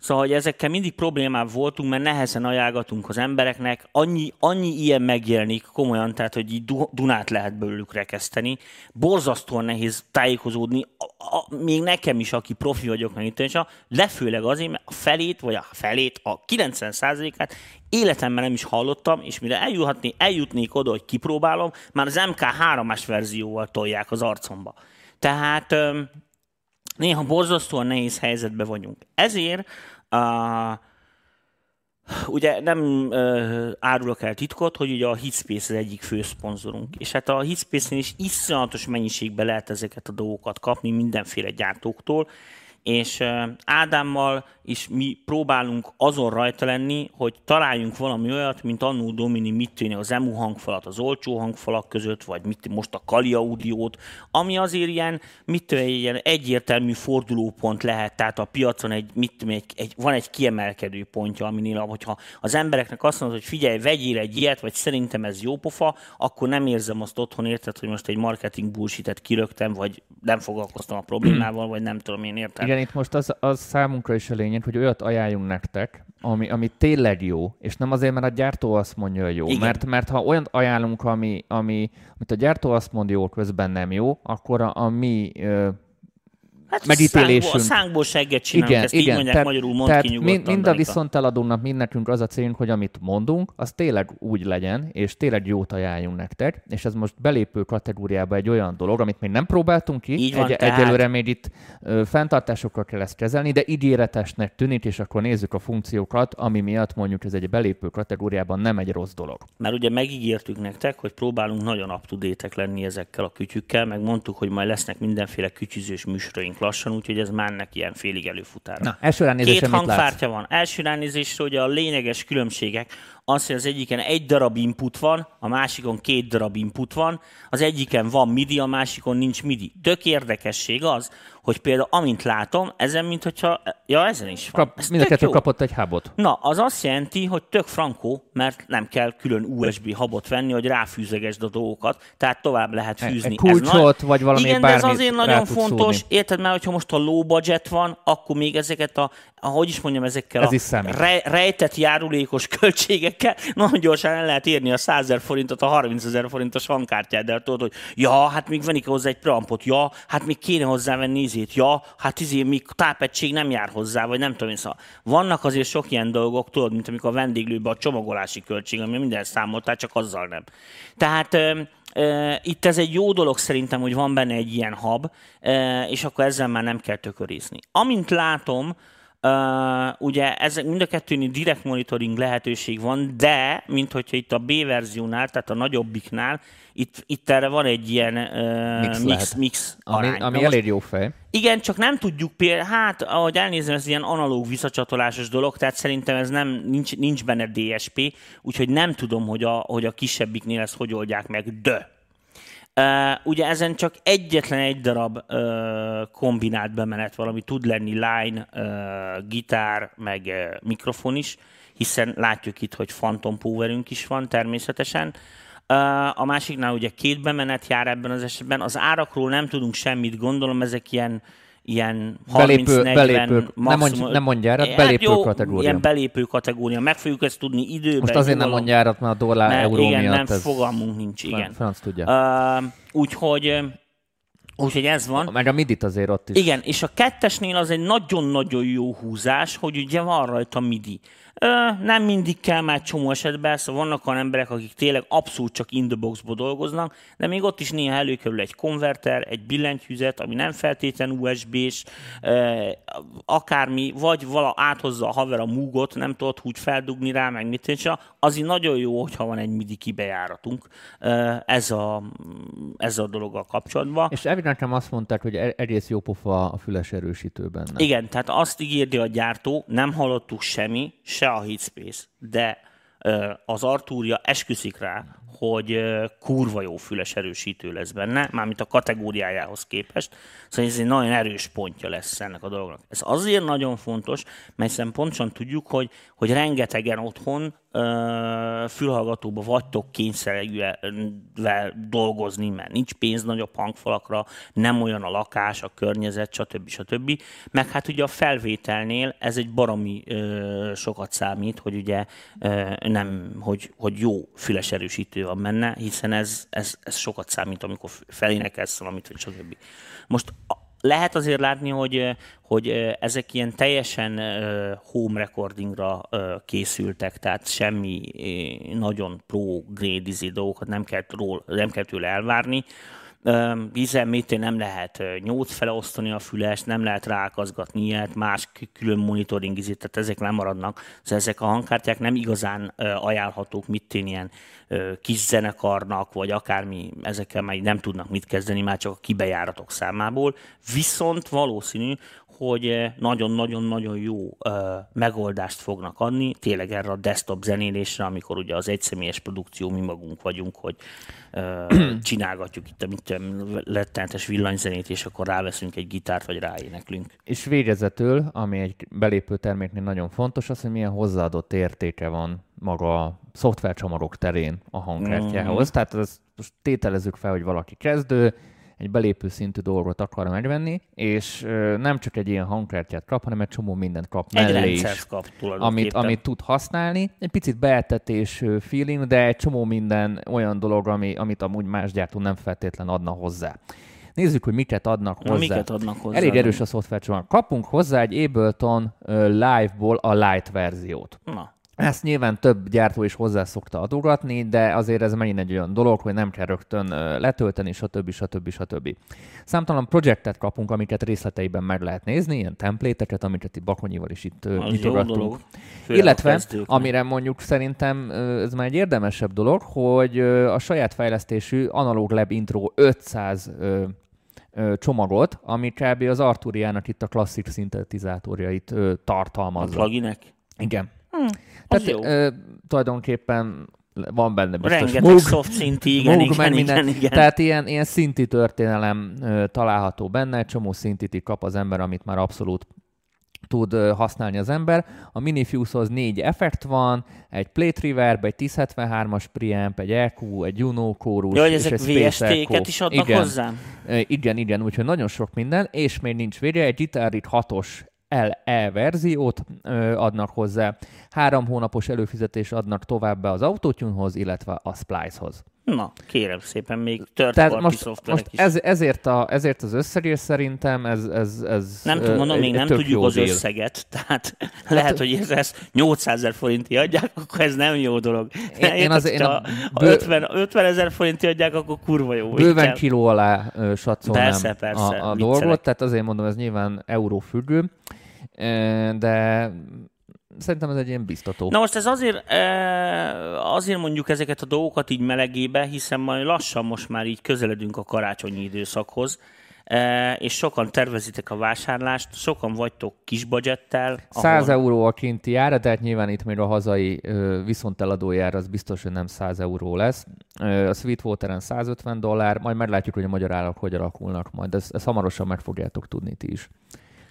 Szóval, hogy ezekkel mindig problémában voltunk, mert nehezen ajánlatunk az embereknek, annyi, annyi ilyen megjelenik komolyan, tehát, hogy így du- Dunát lehet belőlük rekeszteni. Borzasztóan nehéz tájékozódni, a, a, még nekem is, aki profi vagyok, meg itt, és a, lefőleg azért, mert a felét, vagy a felét, a 90%-át életemben nem is hallottam, és mire eljuthatni, eljutnék oda, hogy kipróbálom, már az MK3-as verzióval tolják az arcomba. Tehát néha borzasztóan nehéz helyzetben vagyunk. Ezért uh, ugye nem uh, árulok el titkot, hogy ugye a Hitspace az egyik fő szponzorunk. És hát a Hitspace-nél is iszonyatos mennyiségben lehet ezeket a dolgokat kapni mindenféle gyártóktól, és Ádámmal is mi próbálunk azon rajta lenni, hogy találjunk valami olyat, mint annó Domini mit az EMU hangfalat az olcsó hangfalak között, vagy mit most a Kali audiót, ami azért ilyen, mit egy ilyen egyértelmű fordulópont lehet, tehát a piacon egy, mit egy, egy, van egy kiemelkedő pontja, aminél, hogyha az embereknek azt mondod, hogy figyelj, vegyél egy ilyet, vagy szerintem ez jó pofa, akkor nem érzem azt otthon, érted, hogy most egy marketing bullshit kirögtem, vagy nem foglalkoztam a problémával, vagy nem tudom én értem. Igen, itt most az, az számunkra is a lényeg, hogy olyat ajánljunk nektek, ami, ami tényleg jó, és nem azért, mert a gyártó azt mondja, hogy jó. Igen. Mert, mert ha olyan ajánlunk, ami, ami, amit a gyártó azt mondja, jó, közben nem jó, akkor a, a mi ö, Hát megítélésünk. Szánkból, szánkból segget csinálunk, igen, ezt igen. így mondják tehát, magyarul, mondd tehát ki mind, mind a viszonteladónak, mind nekünk az a célunk, hogy amit mondunk, az tényleg úgy legyen, és tényleg jót ajánljunk nektek, és ez most belépő kategóriába egy olyan dolog, amit még nem próbáltunk ki, Így van, egy, tehát- egyelőre még itt ö, fenntartásokkal kell ezt kezelni, de ígéretesnek tűnik, és akkor nézzük a funkciókat, ami miatt mondjuk ez egy belépő kategóriában nem egy rossz dolog. Mert ugye megígértük nektek, hogy próbálunk nagyon up lenni ezekkel a kütyükkel, meg mondtuk, hogy majd lesznek mindenféle kütyüzős műsoraink lassan, úgyhogy ez már neki ilyen félig előfutára. Na, első Két hangfártya van. Első ránézésre ugye a lényeges különbségek az, hogy az egyiken egy darab input van, a másikon két darab input van, az egyiken van MIDI, a másikon nincs MIDI. Tök érdekesség az, hogy például amint látom, ezen, mint hogyha, ja, ezen is van. Kap, Ez mind a kettő jó. kapott egy hubot. Na, az azt jelenti, hogy tök frankó, mert nem kell külön USB habot venni, hogy ráfűzegesd a dolgokat, tehát tovább lehet fűzni. egy kulcsot, Ez vagy valami Igen, de ez azért nagyon fontos, szúrni. érted, mert hogyha most a low budget van, akkor még ezeket a, ahogy is mondjam, ezekkel Ez a rej, rejtett járulékos *laughs* költségekkel nagyon gyorsan el lehet érni a 100 ezer forintot a 30 ezer forintos hangkártyáddal. Tudod, hogy ja, hát még venni kell hozzá egy preampot, ja, hát még kéne hozzá venni ízét, ja, hát izé, még tápegység nem jár hozzá, vagy nem tudom. Szóval vannak azért sok ilyen dolgok, tudod, mint amikor a vendéglőben a csomagolási költség, ami minden számoltál, csak azzal nem. Tehát itt ez egy jó dolog szerintem, hogy van benne egy ilyen hub, ö, és akkor ezzel már nem kell tökörézni. Amint látom, Uh, ugye ezek mind a kettőnél direct monitoring lehetőség van, de, mint hogyha itt a B verziónál, tehát a nagyobbiknál, itt, itt erre van egy ilyen uh, Mix mix, mix, Ami, arány. ami most- elég jó fej. igen, csak nem tudjuk például, hát ahogy elnézem, ez ilyen analóg visszacsatolásos dolog, tehát szerintem ez nem, nincs, nincs benne DSP, úgyhogy nem tudom, hogy a, hogy a kisebbiknél ezt hogy oldják meg, de. Uh, ugye ezen csak egyetlen egy darab uh, kombinált bemenet valami tud lenni line, uh, gitár, meg uh, mikrofon is, hiszen látjuk itt, hogy Phantom Powerünk is van természetesen. Uh, a másiknál ugye két bemenet jár ebben az esetben. Az árakról nem tudunk semmit, gondolom ezek ilyen ilyen 30-40, Belépő- belépők. Nem mondj- maximum- nem mondj árat, Hát belépő jó, kategória. Ilyen belépő kategória. Meg fogjuk ezt tudni időben. Most azért nem mondja árat, mert a dollár Mert euró igen, miatt nem ez... fogalmunk nincs, igen. Franc tudja. Uh, úgyhogy, úgyhogy ez van. Meg a midit azért ott is. Igen, és a kettesnél az egy nagyon-nagyon jó húzás, hogy ugye van rajta MIDI. Nem mindig kell már csomó esetben, szóval vannak olyan emberek, akik tényleg abszolút csak in the boxba dolgoznak, de még ott is néha előkerül egy konverter, egy billentyűzet, ami nem feltétlen USB-s, akármi, vagy vala áthozza a haver a múgot, nem tudod úgy feldugni rá, meg mit és azért nagyon jó, hogyha van egy MIDI kibejáratunk ez a, ez a dologgal kapcsolatban. És elvileg nekem azt mondták, hogy e- egész jó pofa a füles erősítő benne. Igen, tehát azt ígérdi a gyártó, nem hallottuk semmi, se a Heatspace, de az Artúria esküszik rá, hogy kurva jó füles erősítő lesz benne, mármint a kategóriájához képest. Szóval ez egy nagyon erős pontja lesz ennek a dolognak. Ez azért nagyon fontos, mert hiszen pontosan tudjuk, hogy, hogy rengetegen otthon ö, fülhallgatóba vagytok kényszerűvel dolgozni, mert nincs pénz nagyobb hangfalakra, nem olyan a lakás, a környezet, stb. stb. Meg hát ugye a felvételnél ez egy baromi ö, sokat számít, hogy ugye ö, nem, hogy, hogy jó füles erősítő van benne, hiszen ez, ez, ez sokat számít, amikor felénekelsz valamit, vagy stb. Most lehet azért látni, hogy, hogy ezek ilyen teljesen home recordingra készültek, tehát semmi nagyon pro grade izé dolgokat nem kell, ról, nem kell tőle elvárni. Mit nem lehet nyolc fele osztani a fülest, nem lehet rákazgatni ilyet, más kü- külön monitoring izé, tehát ezek nem maradnak. Szóval ezek a hangkártyák nem igazán ajánlhatók, mit én ilyen kis zenekarnak, vagy akármi, ezekkel már nem tudnak mit kezdeni, már csak a kibejáratok számából. Viszont valószínű, hogy eh, nagyon-nagyon-nagyon jó ö, megoldást fognak adni, tényleg erre a desktop zenélésre, amikor ugye az egyszemélyes produkció mi magunk vagyunk, hogy ö, *clears throat* csinálgatjuk itt a mit villanyzenét, és akkor ráveszünk egy gitárt, vagy ráéneklünk. És végezetül, ami egy belépő terméknél nagyon fontos, az, hogy milyen hozzáadott értéke van maga a szoftvercsomagok terén a hangkártyához. Mhm. Tehát ezt most tételezzük fel, hogy valaki kezdő, egy belépő szintű dolgot akar megvenni, és nem csak egy ilyen hangkártyát kap, hanem egy csomó mindent kap Egy mellé is kap amit, amit tud használni. Egy picit beeltetés ö, feeling, de egy csomó minden olyan dolog, ami, amit amúgy más gyártó nem feltétlen adna hozzá. Nézzük, hogy miket adnak Na, hozzá. miket adnak hozzá? Elég erős a szoftvercsomag. Kapunk hozzá egy Ableton Live-ból a Lite verziót. Na, Ezt nyilván több gyártó is hozzá szokta adogatni, de azért ez megint egy olyan dolog, hogy nem kell rögtön letölteni, stb. stb. stb. Számtalan projektet kapunk, amiket részleteiben meg lehet nézni, ilyen templéteket, amiket itt Bakonyival is itt az nyitogattunk. Illetve, amire mondjuk szerintem ez már egy érdemesebb dolog, hogy a saját fejlesztésű Analog Lab Intro 500 ö, ö, csomagot, ami kb. az Arturiának itt a klasszik szintetizátorjait ö, a tartalmazza. pluginek. Igen. Az Tehát jó. ö, tulajdonképpen van benne biztos Rengeteg Moog, soft szinti, igen, Moog, igen, minden. igen, igen. Tehát ilyen, ilyen szinti történelem ö, található benne, csomó szintit kap az ember, amit már abszolút tud ö, használni az ember. A Minifuse-hoz négy effekt van, egy Plate Reverb, egy 1073-as preamp, egy EQ, egy Juno chorus, Jó, és ezek egy. VST-ket is adnak igen. hozzám? Ö, Igen, igen, úgyhogy nagyon sok minden, és még nincs vége, egy Gitarit 6-os LE verziót adnak hozzá, három hónapos előfizetés adnak továbbá az Autotune-hoz, illetve a Splice-hoz. Na, kérem szépen, még third Tehát most, most is. ez, ezért, a, ezért az összegés szerintem ez, ez, ez Nem tudom, mondom, még nem tudjuk az deal. összeget, *laughs* tehát lehet, hogy ez ezt 800 ezer forinti adják, akkor ez nem jó dolog. Én- én Érted, azért- én a ha bő- 50, 50 ezer forinti adják, akkor kurva jó. Bőven Igen. kiló alá satszolnám Persze, persze, a, a dolgot, tehát azért mondom, ez nyilván euró függő, de szerintem ez egy ilyen biztató. Na most ez azért, azért mondjuk ezeket a dolgokat így melegébe, hiszen majd lassan most már így közeledünk a karácsonyi időszakhoz, és sokan tervezitek a vásárlást, sokan vagytok kis budgettel. 100 ahol- euró a kinti ára, tehát nyilván itt még a hazai viszonteladójára az biztos, hogy nem 100 euró lesz. A Sweetwater-en 150 dollár, majd meglátjuk, hogy a magyar árak hogy alakulnak majd. Ezt, ezt hamarosan meg fogjátok tudni ti is.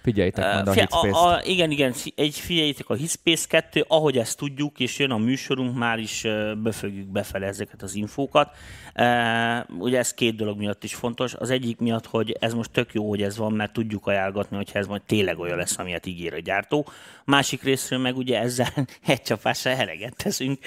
Figyeljétek majd a Fia- a, a, igen, igen, fi- egy figyeljétek a Hitspace 2, ahogy ezt tudjuk, és jön a műsorunk, már is befögjük befele ezeket az infókat. E, ugye ez két dolog miatt is fontos. Az egyik miatt, hogy ez most tök jó, hogy ez van, mert tudjuk ajánlgatni, hogyha ez majd tényleg olyan lesz, amilyet ígér a gyártó. Másik részről meg ugye ezzel *laughs* egy csapásra eleget teszünk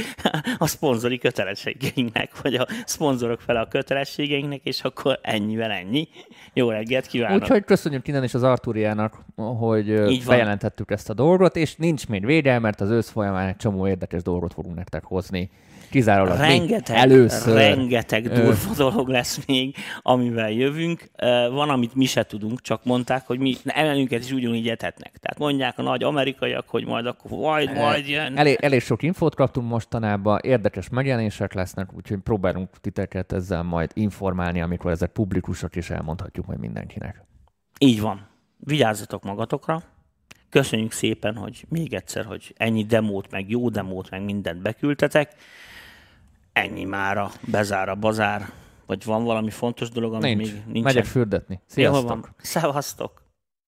a szponzori kötelességeinknek, vagy a szponzorok fele a kötelességeinknek, és akkor ennyivel ennyi. Jó reggelt kívánok! Úgyhogy köszönjük innen is az Arturiának, hogy Így van. bejelentettük ezt a dolgot, és nincs még vége, mert az ősz folyamán egy csomó érdekes dolgot fogunk nektek hozni. Kizárólag rengeteg, először. rengeteg durva *laughs* dolog lesz még, amivel jövünk. Van, amit mi se tudunk, csak mondták, hogy mi emelünket is ugyanúgy etetnek. Tehát mondják a nagy amerikaiak, hogy majd akkor majd, majd jön. Elég, elég sok infót kaptunk mostanában, érdekes megjelenések lesznek, úgyhogy próbálunk titeket ezzel majd informálni, amikor ezek publikusak, és elmondhatjuk majd mindenkinek. Így van. Vigyázzatok magatokra. Köszönjük szépen, hogy még egyszer, hogy ennyi demót, meg jó demót, meg mindent beküldtetek. ennyi mára, bezár a bazár. Vagy van valami fontos dolog, ami Nincs. még nincs? Megyek fürdetni. Sziasztok. Szevasztok.